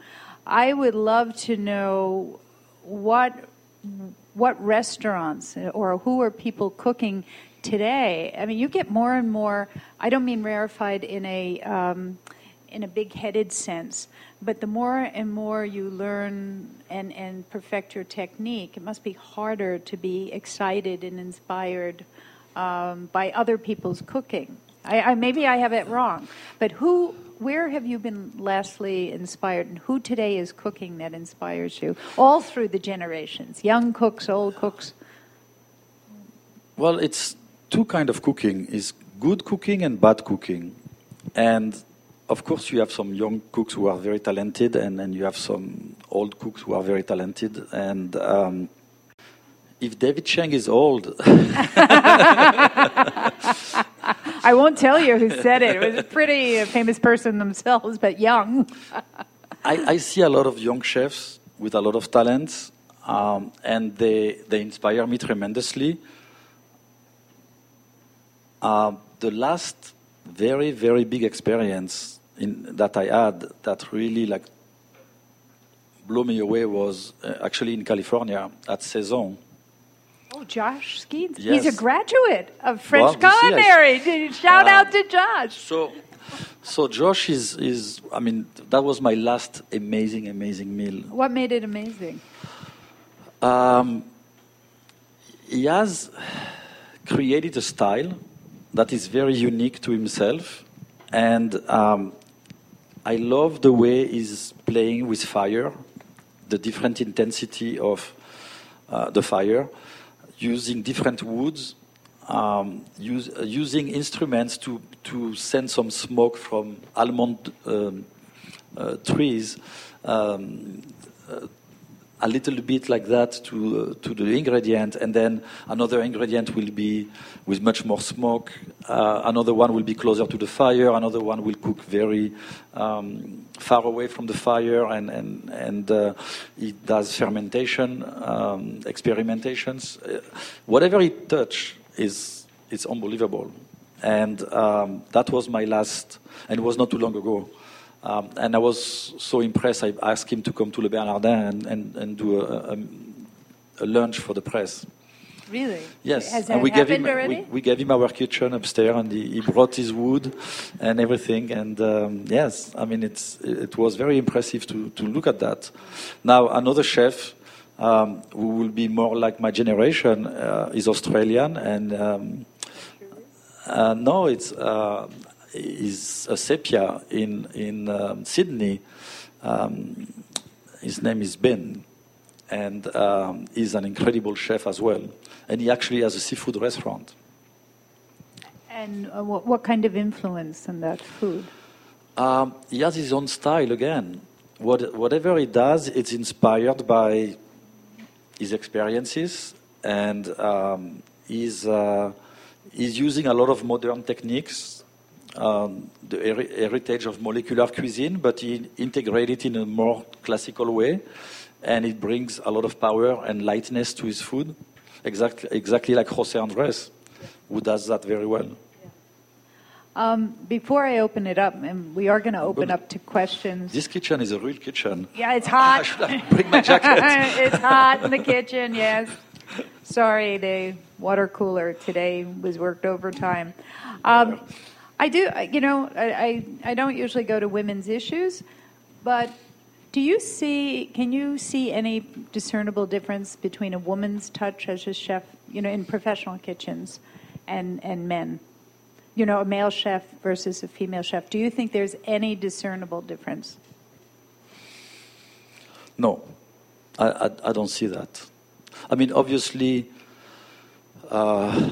I would love to know what what restaurants or who are people cooking today. I mean, you get more and more. I don't mean rarefied in a um, in a big-headed sense, but the more and more you learn and and perfect your technique, it must be harder to be excited and inspired um, by other people's cooking. I, I, maybe I have it wrong, but who, where have you been lastly inspired, and who today is cooking that inspires you, all through the generations, young cooks, old cooks? Well, it's two kind of cooking: is good cooking and bad cooking, and of course you have some young cooks who are very talented, and, and you have some old cooks who are very talented, and um, if David Chang is old. I won't tell you who said it. It was a pretty famous person themselves, but young. I, I, see a lot of young chefs with a lot of talents, um, and they, they inspire me tremendously. Uh, the last very, very big experience in, that I had that really like blew me away was uh, actually in California at Saison Oh, Josh Skenes. Yes. He's a graduate of French well, Culinary. See, Shout uh, out to Josh. So, so Josh is, is, I mean, that was my last amazing, amazing meal. What made it amazing? Um, he has created a style that is very unique to himself. And um, I love the way he's playing with fire, the different intensity of uh, the fire using different woods, um, use, uh, using instruments to, to send some smoke from almond um, uh, trees, um, uh, a little bit like that to, uh, to the ingredient, and then another ingredient will be with much more smoke. Uh, another one will be closer to the fire. Another one will cook very um, far away from the fire, and and and uh, it does fermentation um, experimentations. Uh, whatever it touch is is unbelievable, and um, that was my last, and it was not too long ago. Um, and I was so impressed, I asked him to come to Le Bernardin and, and, and do a, a, a lunch for the press. Really? Yes. Has and we gave him already? we, we, gave him our kitchen upstairs, and he, he brought his wood and everything. And um, yes, I mean it's it was very impressive to to look at that. Now another chef um, who will be more like my generation uh, is Australian, and um, uh, no, it's uh, is a sepia in in um, Sydney. Um, his name is Ben, and um, he's an incredible chef as well. And he actually has a seafood restaurant. And uh, what, what kind of influence in that food? Um, he has his own style again. What, whatever he does, it's inspired by his experiences, and um, he's, uh, he's using a lot of modern techniques, um, the her- heritage of molecular cuisine, but he integrates it in a more classical way, and it brings a lot of power and lightness to his food, exactly, exactly like Jose Andres, who does that very well. Um, before I open it up, and we are going to open up to questions. This kitchen is a real kitchen. Yeah, it's I hot. should have bring my jacket. it's hot in the kitchen, yes. Sorry, the water cooler today was worked overtime. Um, I do, you know, I, I, I don't usually go to women's issues, but do you see, can you see any discernible difference between a woman's touch as a chef, you know, in professional kitchens and, and men? You know, a male chef versus a female chef. Do you think there's any discernible difference? No, I, I, I don't see that. I mean, obviously, uh,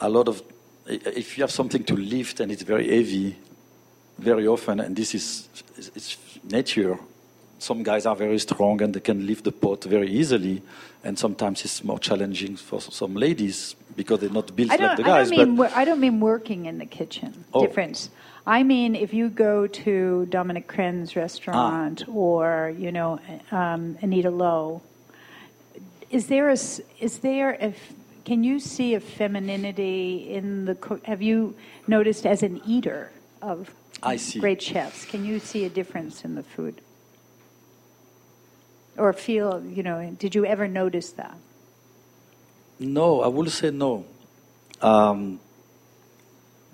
a lot of if you have something to lift and it's very heavy, very often, and this is it's, nature. Some guys are very strong and they can lift the pot very easily, and sometimes it's more challenging for some ladies because they're not built like the I guys. don't mean but I don't mean working in the kitchen. Oh. Difference. I mean if you go to Dominique Crenn's restaurant Ah. or you know um, Anita Lo. Is there a is there a f- can you see a femininity in the cook? Have you noticed as an eater of great chefs? Can you see a difference in the food? Or feel, you know, did you ever notice that? No, I will say no. Um,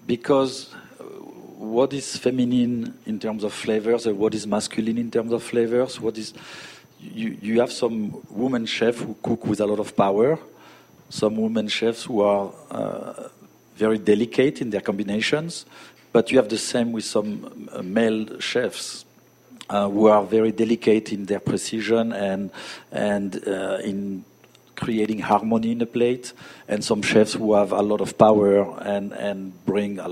because uh, what is feminine in terms of flavors and what is masculine in terms of flavors? What is you, you have some woman chef who cook with a lot of power, some women chefs who are uh, very delicate in their combinations, but you have the same with some uh, male chefs uh, who are very delicate in their precision and and uh, in creating harmony in a plate, and some chefs who have a lot of power and and bring a,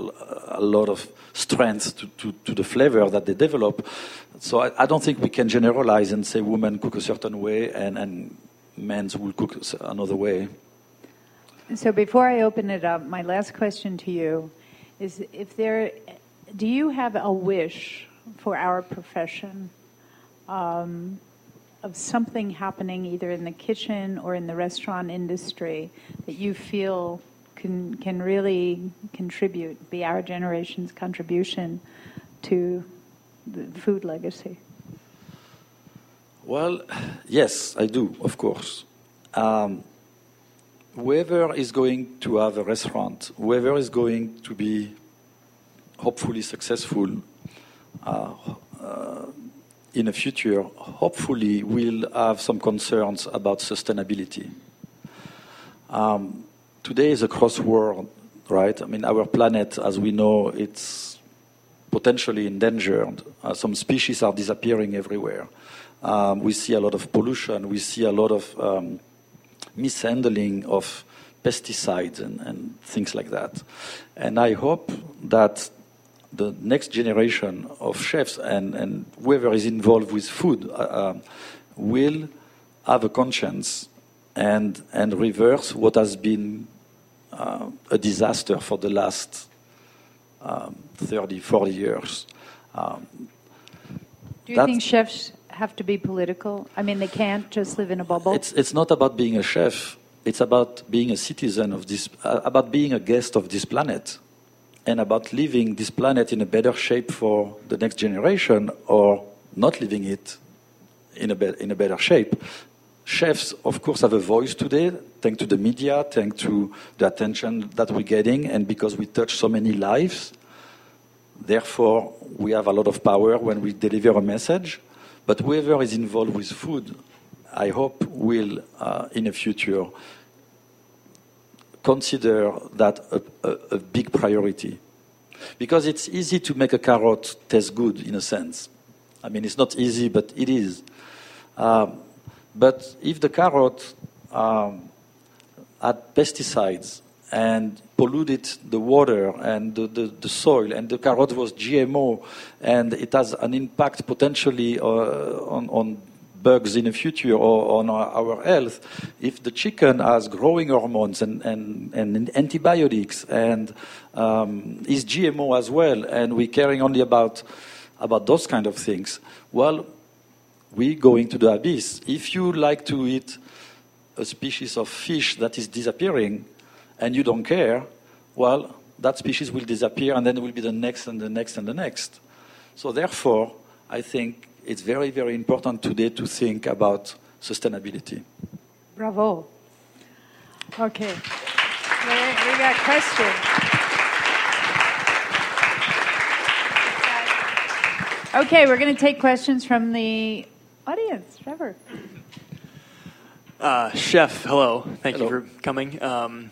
a lot of strength to, to, to the flavor that they develop. So I, I don't think we can generalize and say women cook a certain way and and men will cook another way. So before I open it up, my last question to you is if there do you have a wish for our profession um, of something happening either in the kitchen or in the restaurant industry that you feel can can really contribute, be our generation's contribution to the food legacy? Well, yes, I do, of course. Um, whoever is going to have a restaurant, whoever is going to be hopefully successful uh, uh, in the future, hopefully will have some concerns about sustainability. Um, today is a crossword, right? I mean, our planet, as we know, it's potentially endangered. Uh, some species are disappearing everywhere. Um, we see a lot of pollution. We see a lot of um, mishandling of pesticides and, and things like that. And I hope that the next generation of chefs and, and whoever is involved with food uh, um, will have a conscience and, and reverse what has been uh, a disaster for the last um, 30, 40 years. Um, Do you think chefs have to be political? I mean, they can't just live in a bubble. It's, it's not about being a chef. It's about being a citizen of this, uh, about being a guest of this planet, and about leaving this planet in a better shape for the next generation, or not leaving it in a, be- in a better shape. Chefs, of course, have a voice today, thanks to the media, thanks to the attention that we're getting, and because we touch so many lives. Therefore, we have a lot of power when we deliver a message. But whoever is involved with food, I hope will, uh, in the future, consider that a, a, a big priority. because it's easy to make a carrot taste good in a sense. I mean, it's not easy, but it is. Um, but if the carrot um, had pesticides and polluted the water and the, the, the, soil, and the carrot was GMO, and it has an impact potentially uh, on, on bugs in the future or on our, health, if the chicken has growing hormones and, and, and antibiotics and um, is GMO as well, and we're caring only about, about those kind of things, well, we going to the abyss. If you like to eat a species of fish that is disappearing and you don't care, well, that species will disappear and then it will be the next and the next and the next. So, therefore, I think it's very, very important today to think about sustainability. Bravo. Okay. We got questions. Okay, we're going to take questions from the audience. Trevor. Uh, Chef, hello. Thank hello. you for coming. Um,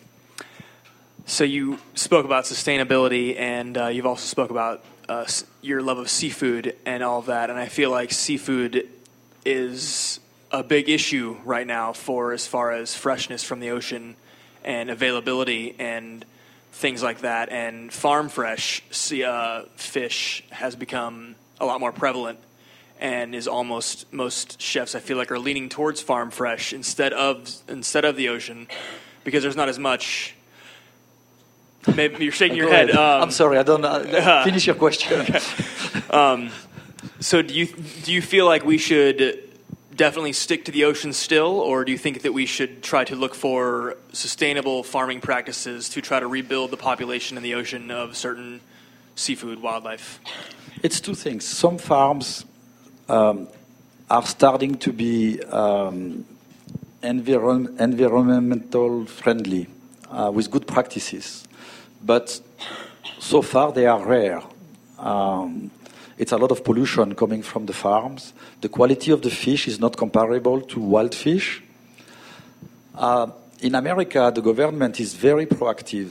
so you spoke about sustainability, and uh, you've also spoke about uh, your love of seafood and all of that. And I feel like seafood is a big issue right now for as far as freshness from the ocean and availability and things like that. And farm fresh uh, fish has become a lot more prevalent and is almost most chefs I feel like are leaning towards farm fresh instead of instead of the ocean because there's not as much Maybe you're shaking your head. Um, I'm sorry, I don't uh, finish your question. Okay. Um, so, do you do you feel like we should definitely stick to the ocean still, or do you think that we should try to look for sustainable farming practices to try to rebuild the population in the ocean of certain seafood wildlife? It's two things. Some farms um, are starting to be um, environ- environmental friendly uh, with good practices but so far they are rare. Um, it's a lot of pollution coming from the farms. The quality of the fish is not comparable to wild fish. Uh, in America, the government is very proactive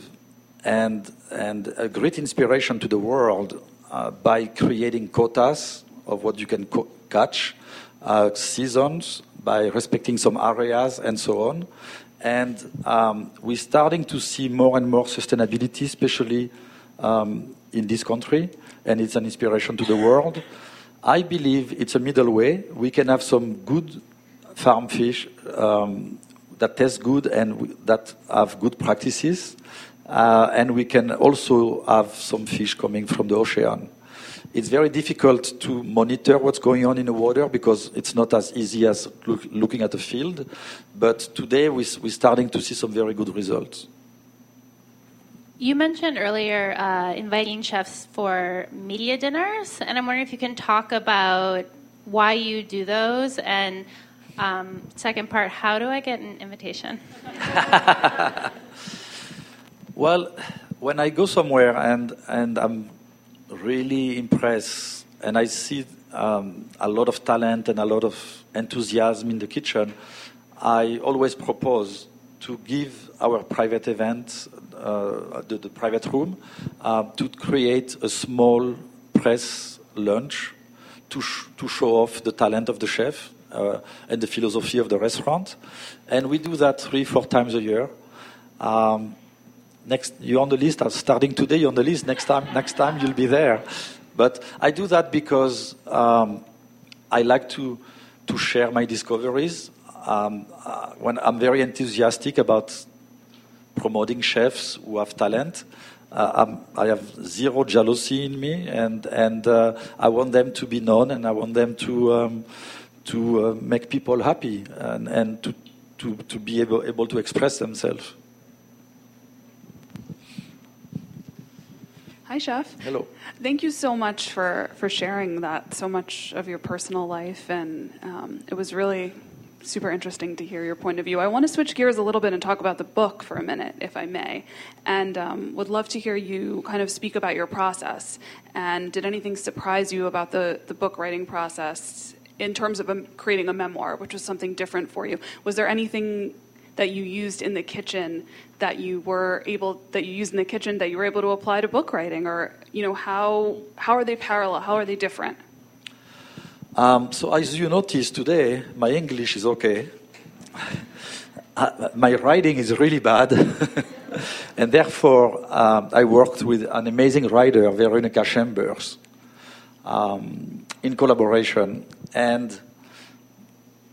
and, and a great inspiration to the world uh, by creating quotas of what you can co- catch, uh, seasons, by respecting some areas, and so on. And um, we're starting to see more and more sustainability, especially um, in this country, and it's an inspiration to the world. I believe it's a middle way. We can have some good farm fish um, that taste good and that have good practices, uh, and we can also have some fish coming from the ocean it's very difficult to monitor what's going on in the water because it's not as easy as look, looking at a field. But today we, we're starting to see some very good results. You mentioned earlier uh, inviting chefs for media dinners, and I'm wondering if you can talk about why you do those, and um, second part, how do I get an invitation? well, when I go somewhere and, and I'm really impressed, and I see um, a lot of talent and a lot of enthusiasm in the kitchen. I always propose to give our private event, uh, the, the, private room, uh, to create a small press lunch to, sh- to show off the talent of the chef uh, and the philosophy of the restaurant. And we do that three, four times a year. Um, next you're on the list starting today you're on the list next time next time you'll be there. But i do that because um, i like to to share my discoveries. Um, uh, when i'm very enthusiastic about promoting chefs who have talent uh, i have zero jealousy in me and and uh, i want them to be known and i want them to um, to uh, make people happy and, and to, to, to be able, able to express themselves Hi, Chef. Hello. Thank you so much for, for sharing that, so much of your personal life. And um, it was really super interesting to hear your point of view. I want to switch gears a little bit and talk about the book for a minute, if I may. And um, would love to hear you kind of speak about your process. And did anything surprise you about the, the book writing process in terms of creating a memoir, which was something different for you? Was there anything that you used in the kitchen that you were able that you used in the kitchen that you were able to apply to book writing, or you know how how are they parallel? How are they different? Um, so as you notice today, my English is okay. Uh, my writing is really bad. and therefore, um, I worked with an amazing writer, Veronica Chambers, um, in collaboration. And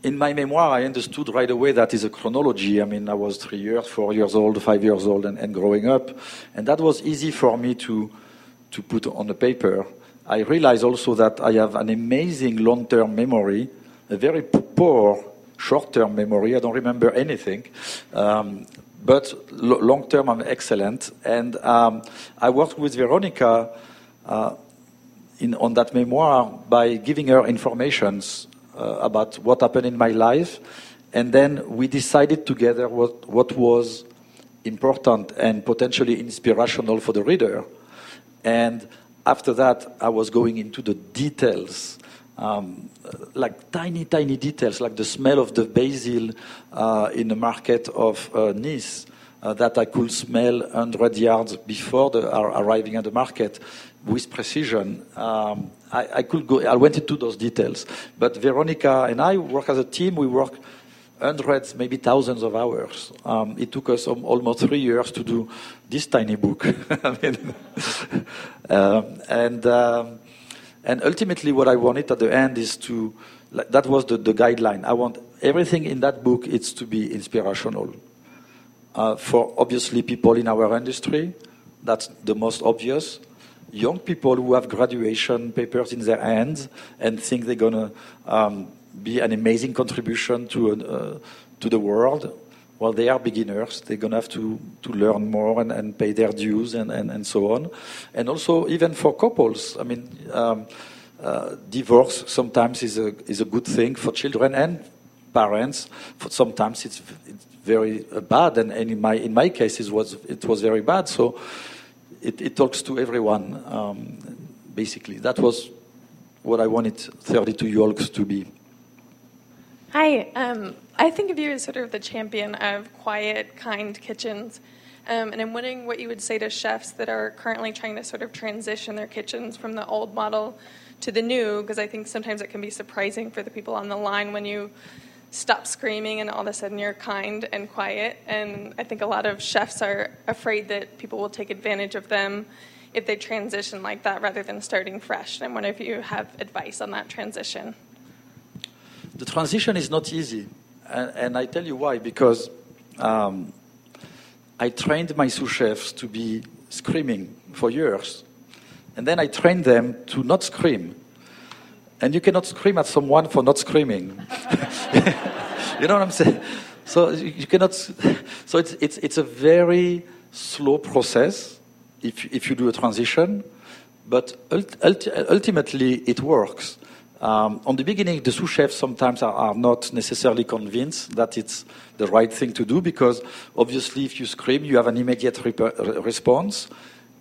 in my memoir, I understood right away that is a chronology. I mean, I was three years, four years old, five years old, and, and growing up. And that was easy for me to, to put on the paper. I realized also that I have an amazing long term memory, a very poor short term memory. I don't remember anything. Um, but lo- long term, I'm excellent. And um, I worked with Veronica uh, in, on that memoir by giving her informations about what happened in my life. And then we decided together what, what was important and potentially inspirational for the reader. And after that, I was going into the details, um, like tiny, tiny details, like the smell of the basil uh, in the market of uh, Nice. Uh, that I could smell 100 yards before the, arriving at the market with precision. Um, I, I, could go, I went into those details. But Veronica and I work as a team. We work hundreds, maybe thousands of hours. Um, it took us almost three years to do this tiny book. Mean, um, and um, and ultimately, what I wanted at the end is to. That was the, the guideline. I want everything in that book. It's to be inspirational uh, for obviously people in our industry. That's the most obvious. Young people who have graduation papers in their hands and think they're going to um, be an amazing contribution to, uh, to the world. Well, they are beginners. They're going to have to, to learn more and, and pay their dues and, and, and so on. And also, even for couples, I mean, um, uh, divorce sometimes is a, is a good thing for children and parents. For sometimes it's, it's very bad, and, and, in my in my case it was it was very bad. So it, it talks to everyone. Um, basically, that was what I wanted 32 Yolks to be. Hi, um, I think of you as sort of the champion of quiet, kind kitchens. Um, and I'm wondering what you would say to chefs that are currently trying to sort of transition their kitchens from the old model to the new, because I think sometimes it can be surprising for the people on the line when you stop screaming and all of a sudden you're kind and quiet. And I think a lot of chefs are afraid that people will take advantage of them if they transition like that rather than starting fresh. And I wonder if you have advice on that transition. The transition is not easy. And, and I tell you why. Because um, I trained my sous chefs to be screaming for years. And then I trained them to not scream and you cannot scream at someone for not screaming. you know what I'm saying? So you cannot. So it's it's it's a very slow process if if you do a transition, but ultimately it works. Um, on the beginning, the sous chefs sometimes are, are, not necessarily convinced that it's the right thing to do because obviously, if you scream, you have an immediate response.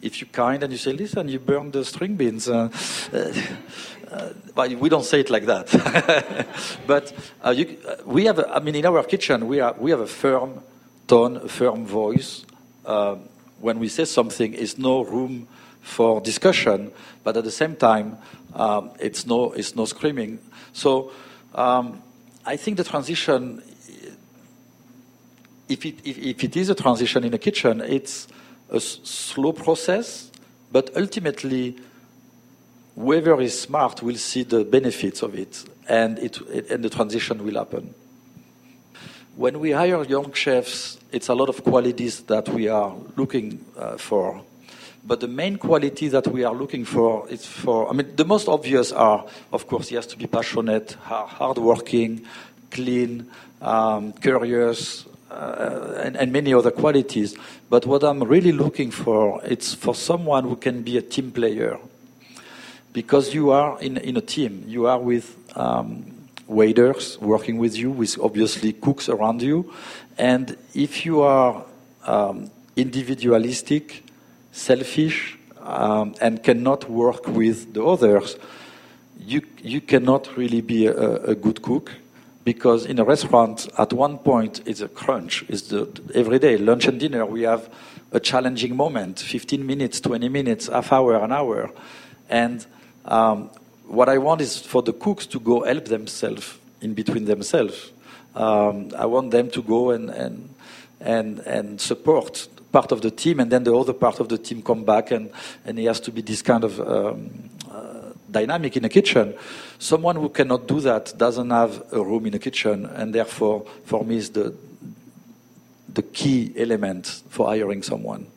If you're kind and you say, "Listen, you burned the string beans," uh, uh, we don't say it like that. but uh, you, uh, we have, a, I mean, in our kitchen, we, are, we have a firm tone, a firm voice. Uh, when we say something, it's no room for discussion, but at the same time, um, it's, no, it's no screaming. So um, I think the transition, if it, if, if it is a transition in a kitchen, it's a slow process, but ultimately, whoever is smart will see the benefits of it and, it, it, and the transition will happen. When we hire young chefs, it's a lot of qualities that we are looking uh, for. But the main quality that we are looking for is for, I mean, the most obvious are, of course, he has to be passionate, hardworking, clean, um, curious, uh, and, and, many other qualities. But what I'm really looking for, it's for someone who can be a team player because you are in, in a team. You are with um, waiters working with you, with obviously cooks around you. And if you are um, individualistic, selfish, um, and cannot work with the others, you, you cannot really be a, a good cook. because in a restaurant, at one point, it's a crunch. It's the, every day, lunch and dinner, we have a challenging moment 15 minutes, 20 minutes, half hour, an hour. And um, what I want is for the cooks to go help themselves in between themselves. Um, I want them to go and, and, and, and support part of the team, and then the other part of the team come back, and, and it has to be this kind of um, uh, dynamic in a kitchen. Someone who cannot do that doesn't have a room in a kitchen, and therefore, for me, is the the key element for hiring someone.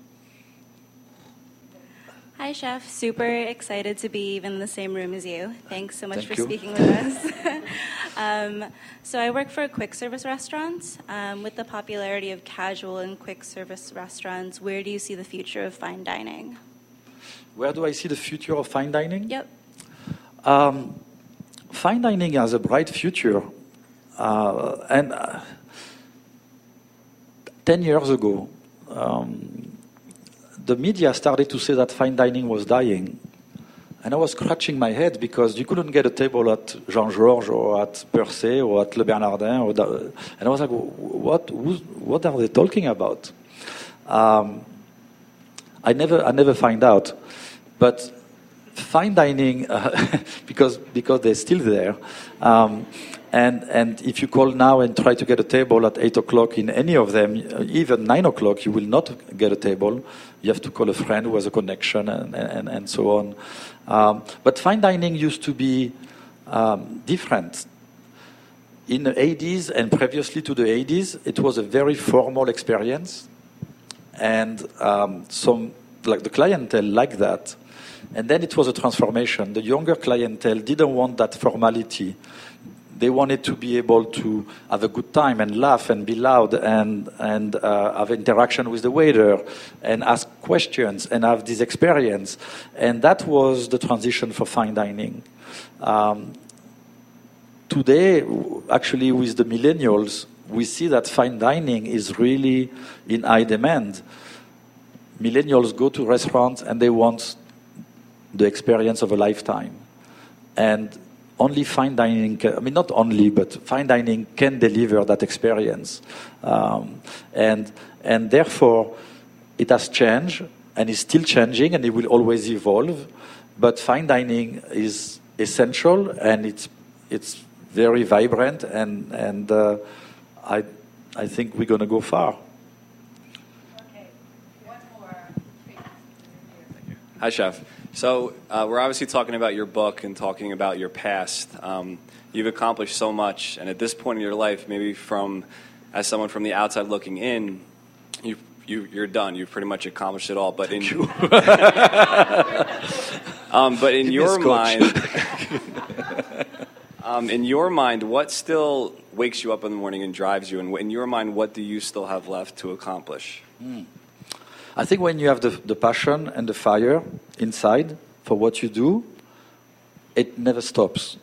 Hi, Chef. Super excited to be even in the same room as you. Thanks so much Thank for you. speaking with us. um, so, I work for a quick service restaurant. Um, with the popularity of casual and quick service restaurants, where do you see the future of fine dining? Where do I see the future of fine dining? Yep. Um, fine dining has a bright future. Uh, and uh, 10 years ago, um, the media started to say that fine dining was dying. And I was scratching my head because you couldn't get a table at Jean Georges or at Per Se or at Le Bernardin. Or and I was like, what, who's, what are they talking about? Um, I never, I never find out. But fine dining, uh, because, because they're still there, um, and, and if you call now and try to get a table at 8 o'clock in any of them, even 9 o'clock, you will not get a table. You have to call a friend who has a connection and, and, and so on. Um, but fine dining used to be um, different. In the 80s and previously to the 80s, it was a very formal experience. And um, some, like the clientele liked that. And then it was a transformation. The younger clientele didn't want that formality they wanted to be able to have a good time and laugh and be loud and, and uh, have interaction with the waiter and ask questions and have this experience. And that was the transition for fine dining. Um, today, actually, with the millennials, we see that fine dining is really in high demand. Millennials go to restaurants and they want the experience of a lifetime. And only fine dining, I mean, not only, but fine dining can deliver that experience. Um, and, and therefore, it has changed and is still changing and it will always evolve. But fine dining is essential and it's, it's very vibrant, and, and uh, I, I think we're going to go far. Okay. Hi, Chef. So, uh, we're obviously talking about your book and talking about your past. Um, you've accomplished so much, and at this point in your life, maybe from as someone from the outside looking in, you you you're done. You've pretty much accomplished it all. But in um, but in Give your mind, um, in your mind, what still wakes you up in the morning and drives you? And in your mind, what do you still have left to accomplish? I think when you have the, the passion and the fire inside for what you do, it never stops.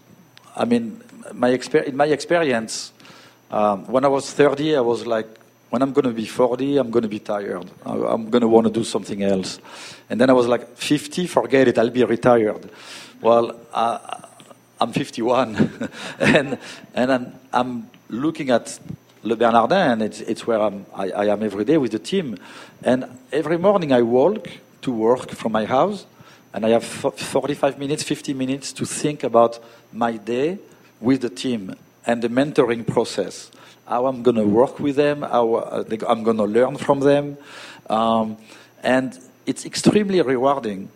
I mean, my exper- in my experience, um, when I was 30, I was like, when I'm going to be 40, I'm going to be tired. I- I'm going to want to do something else. And then I was like, 50, forget it, I'll be retired. Well, uh, I'm 51, and and I'm, I'm looking at Le Bernardin, and it's, it's where I'm, I, I am every day with the team. And every morning I walk to work from my house, and I have fo- 45 minutes, 50 minutes to think about my day with the team and the mentoring process. How I'm going to work with them, how uh, I'm going to learn from them. Um, and it's extremely rewarding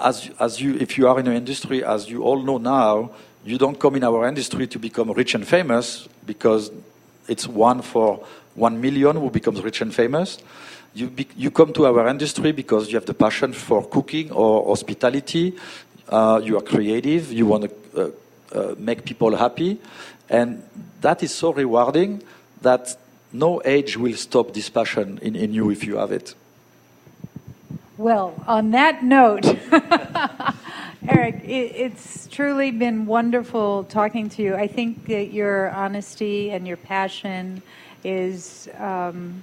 as, as you, if you are in an industry, as you all know now, you don't come in our industry to become rich and famous because it's one for one million who becomes rich and famous. You, be, you come to our industry because you have the passion for cooking or hospitality. Uh, you are creative. You want to uh, uh, make people happy. And that is so rewarding that no age will stop this passion in, in you if you have it. Well, on that note, Eric, it, it's truly been wonderful talking to you. I think that your honesty and your passion is um,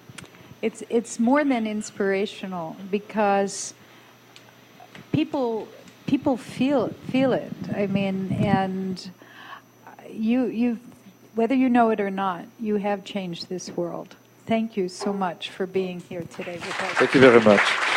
it's it's more than inspirational because people people feel feel it. I mean, and you you've whether you know it or not, you have changed this world. Thank you so much for being here today with us. Thank you very much.